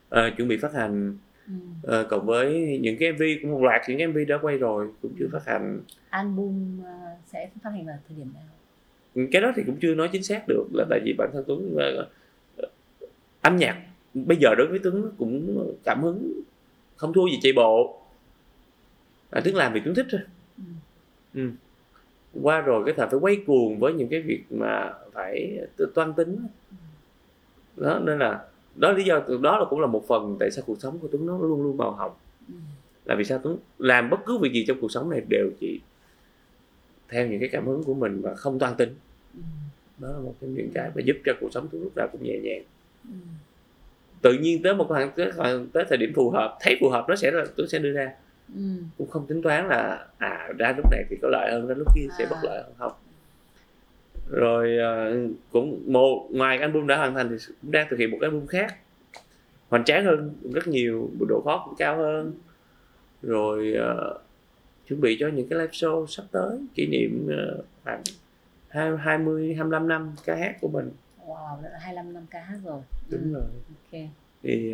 [SPEAKER 1] ờ, chuẩn bị phát hành
[SPEAKER 2] Ừ.
[SPEAKER 1] Ờ, cộng với những cái MV cũng một loạt những cái MV đã quay rồi cũng chưa phát hành
[SPEAKER 2] album ờ, sẽ phát hành vào thời điểm nào
[SPEAKER 1] cái đó thì cũng chưa nói chính xác được là tại vì bản thân Tuấn ờ, âm nhạc bây giờ đối với Tuấn cũng cảm hứng không thua gì chạy bộ à, Tuấn làm vì Tuấn thích thôi
[SPEAKER 2] Ừ.
[SPEAKER 1] ừ. qua rồi cái thời phải quay cuồng với những cái việc mà phải toan tính đó nên là đó lý do đó là cũng là một phần tại sao cuộc sống của Tuấn nó luôn luôn màu hồng
[SPEAKER 2] Ừ.
[SPEAKER 1] là vì sao Tuấn làm bất cứ việc gì trong cuộc sống này đều chỉ theo những cái cảm hứng của mình và không toan tính
[SPEAKER 2] Ừ.
[SPEAKER 1] đó là một trong những cái mà giúp cho cuộc sống Tuấn lúc nào cũng nhẹ nhàng
[SPEAKER 2] Ừ.
[SPEAKER 1] tự nhiên tới một khoảng tới, tới thời điểm phù hợp thấy phù hợp nó sẽ là Tuấn sẽ đưa ra
[SPEAKER 2] Ừ.
[SPEAKER 1] cũng không tính toán là à ra lúc này thì có lợi hơn ra lúc kia sẽ
[SPEAKER 2] À.
[SPEAKER 1] bất lợi hơn không rồi ờ, cũng một ngoài cái album đã hoàn thành thì cũng đang thực hiện một cái album khác. Hoành tráng hơn rất nhiều độ khó cũng cao hơn. Rồi ờ, chuẩn bị cho những cái live show sắp tới kỷ niệm ờ, khoảng hai hai mươi hai năm năm ca hát của mình.
[SPEAKER 2] Wow đã là 25 năm ca hát rồi.
[SPEAKER 1] Đúng
[SPEAKER 2] Ừ.
[SPEAKER 1] rồi.
[SPEAKER 2] ok.
[SPEAKER 1] Thì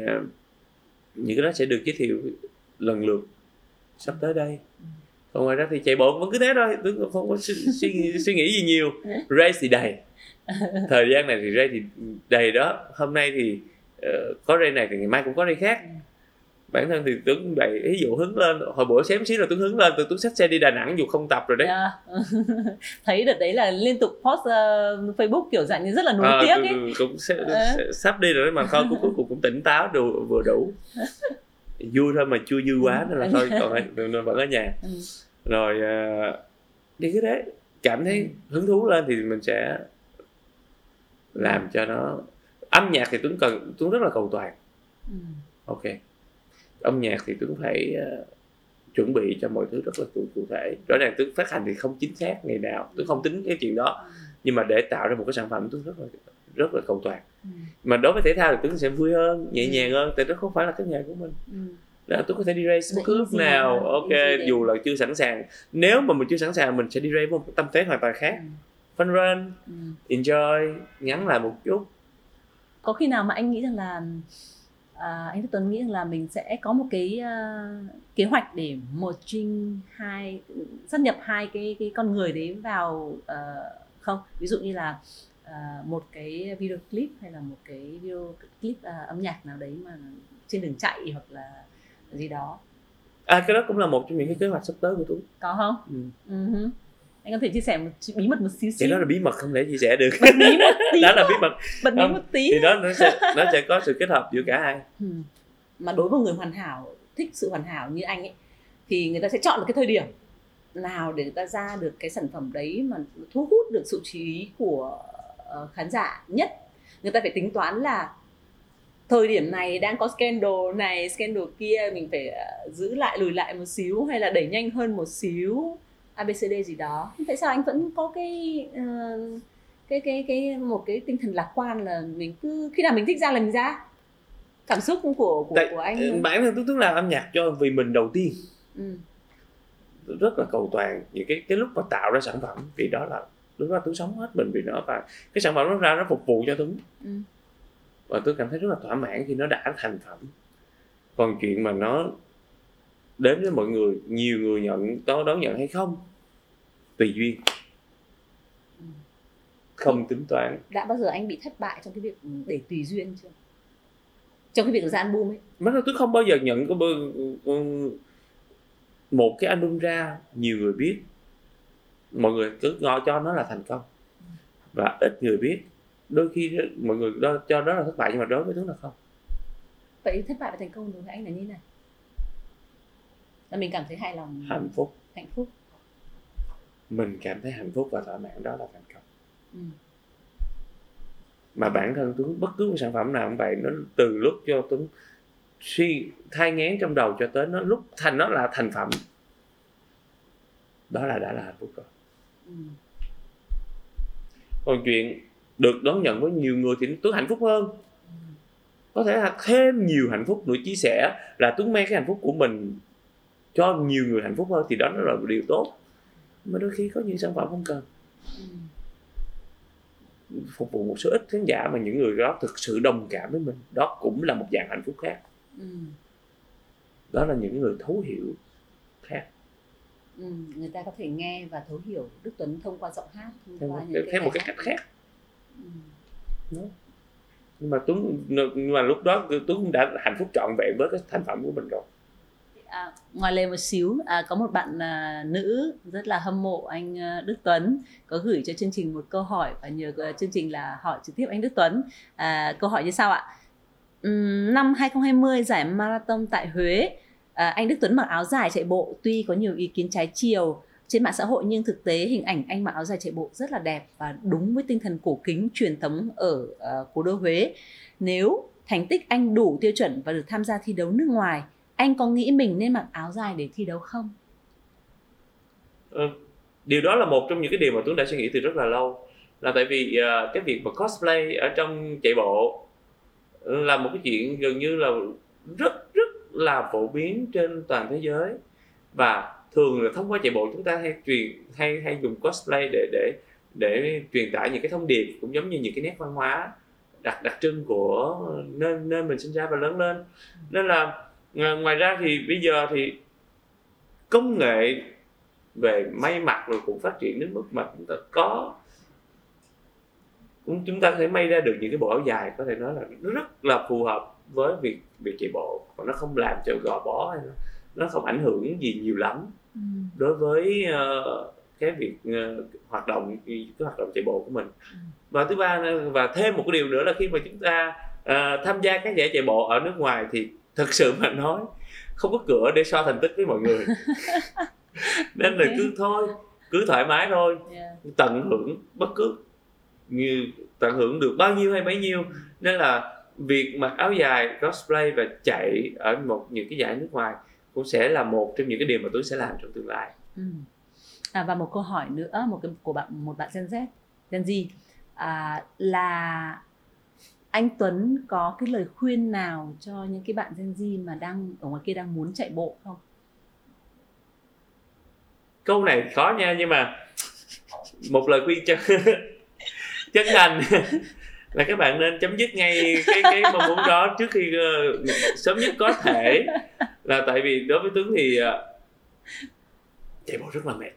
[SPEAKER 1] những cái đó sẽ được giới thiệu lần lượt sắp tới đây.
[SPEAKER 2] Ừ.
[SPEAKER 1] còn ngoài ra thì chạy bộ vẫn cứ thế thôi tôi không? Có suy, suy, nghĩ- suy nghĩ gì nhiều. Race thì đầy. Thời gian này thì race thì đầy đó. Hôm nay thì ờ, có race này thì ngày mai cũng có race khác.
[SPEAKER 2] Ừ.
[SPEAKER 1] bản thân thì Tuấn vậy ví dụ hứng lên. Hồi bữa xém xíu là Tuấn hứng lên từ Tuấn xách xe đi Đà Nẵng dù không tập rồi đấy.
[SPEAKER 2] Yeah. thấy đợt đấy là liên tục post ờ, Facebook kiểu dạng như rất là nối
[SPEAKER 1] Ờ,
[SPEAKER 2] tiếc ấy.
[SPEAKER 1] cũng, sẽ, sẽ- sắp đi rồi đấy mà thôi cũng cuối cùng cũng tỉnh táo đủ vừa đủ vui thôi mà chưa dư quá nên là thôi còn vẫn ở nhà.
[SPEAKER 2] Ừ.
[SPEAKER 1] rồi ờ, đi cái đấy cảm thấy hứng thú lên thì mình sẽ làm cho nó. Âm nhạc thì Tuấn cần Tuấn rất là cầu toàn.
[SPEAKER 2] Ừ.
[SPEAKER 1] ok. Âm nhạc thì Tuấn phải ờ, chuẩn bị cho mọi thứ rất là cụ, cụ thể. Rõ ràng Tuấn phát hành thì không chính xác ngày nào Tuấn không tính cái chuyện đó. Nhưng mà để tạo ra một cái sản phẩm Tuấn rất là rất là cầu toàn
[SPEAKER 2] Ừ.
[SPEAKER 1] mà đối với thể thao thì Tuấn sẽ vui hơn nhẹ
[SPEAKER 2] Ừ.
[SPEAKER 1] nhàng hơn tại nó không phải là cái nghề của mình
[SPEAKER 2] Ừ.
[SPEAKER 1] đó, tôi có thể đi race bất cứ lúc nào
[SPEAKER 2] hơn,
[SPEAKER 1] ok
[SPEAKER 2] easy
[SPEAKER 1] dù là chưa sẵn sàng nếu mà mình chưa sẵn sàng mình sẽ đi race với một tâm thế hoàn toàn khác fun run
[SPEAKER 2] Ừ.
[SPEAKER 1] enjoy ngắn lại một chút
[SPEAKER 2] có khi nào mà anh nghĩ rằng là à, anh Đức Tuấn nghĩ rằng là mình sẽ có một cái à, kế hoạch để một trinh hai sát nhập hai cái cái con người đấy vào ờ, không ví dụ như là à, một cái video clip hay là một cái video clip à, âm nhạc nào đấy mà trên đường chạy hoặc là gì đó
[SPEAKER 1] à cái đó cũng là một trong những cái kế hoạch sắp tới của tôi
[SPEAKER 2] có không?
[SPEAKER 1] ừ.
[SPEAKER 2] Hứ. Anh có thể chia sẻ một bí mật một xíu xíu.
[SPEAKER 1] đó là bí mật không thể chia sẻ được
[SPEAKER 2] bật mí một tí.
[SPEAKER 1] đó là bí mật
[SPEAKER 2] bật
[SPEAKER 1] Không,
[SPEAKER 2] một tí.
[SPEAKER 1] thì đó nó sẽ nó sẽ có sự kết hợp giữa cả hai
[SPEAKER 2] Ừ. Mà đối với người hoàn hảo, thích sự hoàn hảo như anh ấy thì người ta sẽ chọn được cái thời điểm nào để người ta ra được cái sản phẩm đấy mà thu hút được sự chú ý của khán giả nhất. Người ta phải tính toán là thời điểm này đang có scandal này, scandal kia mình phải ờ, giữ lại lùi lại một xíu hay là đẩy nhanh hơn một xíu ABCD gì đó. Tại sao anh vẫn có cái ờ, cái cái cái một cái tinh thần lạc quan là mình cứ khi nào mình thích ra là mình ra cảm xúc của của,
[SPEAKER 1] Tại-
[SPEAKER 2] của anh thôi.
[SPEAKER 1] bản thân tôi tức làm âm nhạc cho vì mình đầu tiên
[SPEAKER 2] ừ.
[SPEAKER 1] Rất là cầu toàn những cái cái lúc mà tạo ra sản phẩm vì đó là lúc đó tôi sống hết mình vì nó và cái sản phẩm nó ra nó phục vụ cho Tuấn
[SPEAKER 2] Ừ.
[SPEAKER 1] và tôi cảm thấy rất là thỏa mãn khi nó đã thành phẩm. Còn chuyện mà nó đến với mọi người nhiều người nhận có đón nhận hay không tùy duyên.
[SPEAKER 2] Ừ.
[SPEAKER 1] không tính toán.
[SPEAKER 2] Đã bao giờ anh bị thất bại trong cái việc để tùy duyên chưa? Trong cái việc ra album ấy.
[SPEAKER 1] Mất tôi không bao giờ nhận có một cái album ra nhiều người biết mọi người cứ ngồi cho nó là thành công. Và ít người biết đôi khi mọi người đó, cho đó là thất bại nhưng mà đối với chúng là không.
[SPEAKER 2] Vậy thất bại và thành công đối với anh là như thế này là mình cảm thấy hài lòng
[SPEAKER 1] hạnh phúc.
[SPEAKER 2] hạnh phúc.
[SPEAKER 1] Mình cảm thấy hạnh phúc và thỏa mãn đó là thành công.
[SPEAKER 2] Ừ.
[SPEAKER 1] mà bản thân Tuấn bất cứ một sản phẩm nào cũng vậy nó từ lúc cho Tuấn suy thai ngán trong đầu cho tới nó lúc thành nó là thành phẩm đó là đã là hạnh phúc rồi. Còn chuyện được đón nhận với nhiều người thì Tuấn hạnh phúc hơn. Có thể là thêm nhiều hạnh phúc nữa. Chia sẻ là Tuấn mang cái hạnh phúc của mình cho nhiều người hạnh phúc hơn thì đó là một điều tốt. Mà đôi khi có những sản phẩm không cần. Phục vụ một số ít khán giả mà những người đó thực sự đồng cảm với mình đó cũng là một dạng hạnh phúc khác.
[SPEAKER 2] Ừ.
[SPEAKER 1] đó là những người thấu hiểu khác
[SPEAKER 2] ừ, người ta có thể nghe và thấu hiểu Đức Tuấn thông qua giọng hát thông
[SPEAKER 1] theo,
[SPEAKER 2] qua
[SPEAKER 1] một,
[SPEAKER 2] những
[SPEAKER 1] theo một cái cách khác.
[SPEAKER 2] Ừ.
[SPEAKER 1] Đó. nhưng mà Tuấn nhưng mà lúc đó Tuấn cũng đã hạnh phúc trọn vẹn với cái thành phẩm của mình rồi.
[SPEAKER 2] À, ngoài lề một xíu à, có một bạn à, nữ rất là hâm mộ anh à, Đức Tuấn có gửi cho chương trình một câu hỏi và nhờ à, chương trình là hỏi trực tiếp anh Đức Tuấn. À, câu hỏi như sau ạ. Ừm, năm 2020 giải marathon tại Huế à, anh Đức Tuấn mặc áo dài chạy bộ tuy có nhiều ý kiến trái chiều trên mạng xã hội nhưng thực tế hình ảnh anh mặc áo dài chạy bộ rất là đẹp và đúng với tinh thần cổ kính truyền thống ở uh, cố đô Huế nếu thành tích anh đủ tiêu chuẩn và được tham gia thi đấu nước ngoài anh có nghĩ mình nên mặc áo dài để thi đấu không?
[SPEAKER 1] Ừ, điều đó là một trong những cái điều mà Tuấn đã suy nghĩ từ rất là lâu là tại vì uh, cái việc mà cosplay ở trong chạy bộ là một cái chuyện gần như là rất rất là phổ biến trên toàn thế giới. Và thường là thông qua chạy bộ chúng ta hay truyền, hay hay dùng cosplay để để để truyền tải những cái thông điệp cũng giống như những cái nét văn hóa đặc đặc trưng của nơi nơi mình sinh ra và lớn lên. Nên là ờ, ngoài ra thì bây giờ thì công nghệ về may mặc rồi cũng phát triển đến mức mà chúng ta có cũng chúng ta có thể may ra được những cái bộ áo dài có thể nói là rất là phù hợp với việc việc chạy bộ còn nó không làm cho gò bó hay nó, nó không ảnh hưởng gì nhiều lắm đối với ờ, cái việc ờ, hoạt động cái hoạt động chạy bộ của mình
[SPEAKER 2] Ừ.
[SPEAKER 1] và thứ ba và thêm một cái điều nữa là khi mà chúng ta ờ, tham gia các giải chạy bộ ở nước ngoài thì thực sự mà nói không có cửa để so thành tích với mọi người nên là
[SPEAKER 2] Ok.
[SPEAKER 1] cứ thôi cứ thoải mái thôi
[SPEAKER 2] Yeah.
[SPEAKER 1] tận hưởng bất cứ như tận hưởng được bao nhiêu hay bấy nhiêu nên là việc mặc áo dài cosplay và chạy ở một những cái giải nước ngoài cũng sẽ là một trong những cái điều mà tôi sẽ làm trong tương lai
[SPEAKER 2] Ừ. À, và một câu hỏi nữa một cái của bạn một bạn Gen Z Gen Z à, là anh Tuấn có cái lời khuyên nào cho những cái bạn Gen Z mà đang ở ngoài kia đang muốn chạy bộ không?
[SPEAKER 1] câu này khó nha nhưng mà một lời khuyên chân chân thành là các bạn nên chấm dứt ngay cái cái mong muốn đó trước khi uh, sớm nhất có thể. Là tại vì đối với Tuấn thì uh, chạy bộ rất là mệt.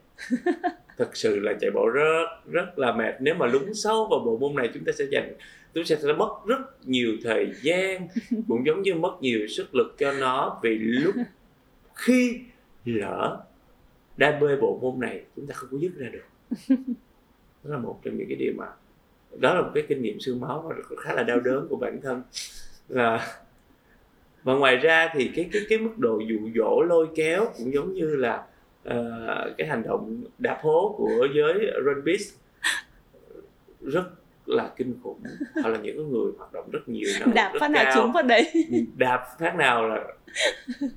[SPEAKER 1] Thật sự là chạy bộ rất rất là mệt. Nếu mà lún sâu vào bộ môn này chúng ta sẽ dành chúng sẽ sẽ mất rất nhiều thời gian cũng giống như mất nhiều sức lực cho nó vì lúc khi lỡ đam mê bộ môn này chúng ta không có dứt ra được. Đó là một trong những cái điều mà đó là một cái kinh nghiệm xương máu và khá là đau đớn của bản thân. Và và ngoài ra thì cái cái cái mức độ dụ dỗ lôi kéo cũng giống như là ờ, cái hành động đạp hố của giới run beast rất là kinh khủng. Họ là những người hoạt động rất nhiều lượng
[SPEAKER 2] Đạp
[SPEAKER 1] rất
[SPEAKER 2] phát nào
[SPEAKER 1] cao.
[SPEAKER 2] trúng phát đấy.
[SPEAKER 1] đạp phát nào là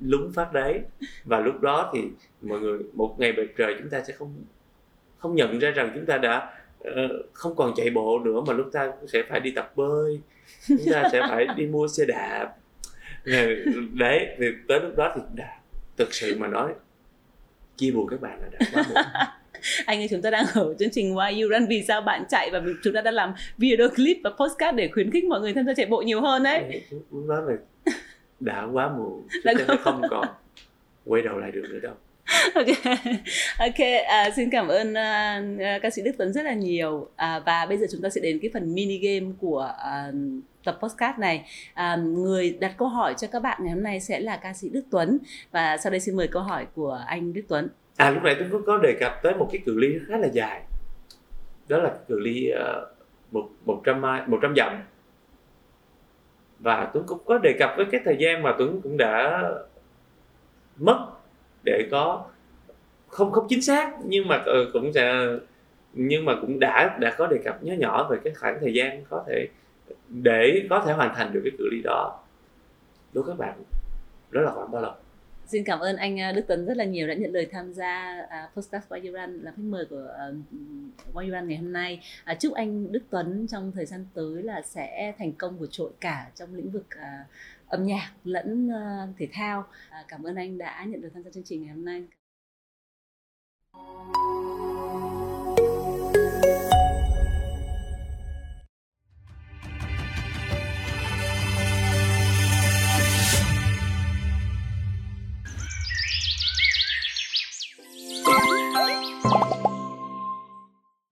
[SPEAKER 1] lúng phát đấy. Và lúc đó thì mọi người một ngày bệt trời chúng ta sẽ không không nhận ra rằng chúng ta đã không còn chạy bộ nữa mà lúc ta sẽ phải đi tập bơi chúng ta sẽ phải đi mua xe đạp. Rồi, đấy thì tới lúc đó thì đã thực sự mà nói chia buồn các bạn là đã quá muộn.
[SPEAKER 2] Anh ơi chúng ta đang ở chương trình Why You Run vì sao bạn chạy và chúng ta đang làm video clip và postcard để khuyến khích mọi người tham gia chạy bộ nhiều hơn đấy.
[SPEAKER 1] Lúc đó là đã quá muộn chúng ta không còn quay đầu lại được nữa đâu
[SPEAKER 2] ok. Ok à, xin cảm ơn uh, ca sĩ Đức Tuấn rất là nhiều. À, và bây giờ chúng ta sẽ đến cái phần mini game của uh, tập podcast này. À, người đặt câu hỏi cho các bạn ngày hôm nay sẽ là ca sĩ Đức Tuấn. Và sau đây xin mời câu hỏi của anh Đức Tuấn.
[SPEAKER 1] À lúc này tôi có, có đề cập tới một cái cự ly khá là dài. Đó là cự ly ờ, một, một trăm mai, một trăm dặm. Và Tuấn cũng có đề cập với cái thời gian mà Tuấn cũng đã mất để có không không chính xác nhưng mà ờ, cũng sẽ nhưng mà cũng đã đã có đề cập nhỏ nhỏ về cái khoảng thời gian có thể để có thể hoàn thành được cái cự ly đó đối với các bạn đó là khoảng bao lâu
[SPEAKER 2] Xin cảm ơn anh ờ, Đức Tuấn rất là nhiều đã nhận lời tham gia uh, podcast Why You Run là khách mời của uh, Why You Run ngày hôm nay. À, chúc anh Đức Tuấn trong thời gian tới là sẽ thành công vượt trội cả trong lĩnh vực à, âm nhạc lẫn ờ, thể thao. À, cảm ơn anh đã nhận được tham gia chương trình ngày hôm nay.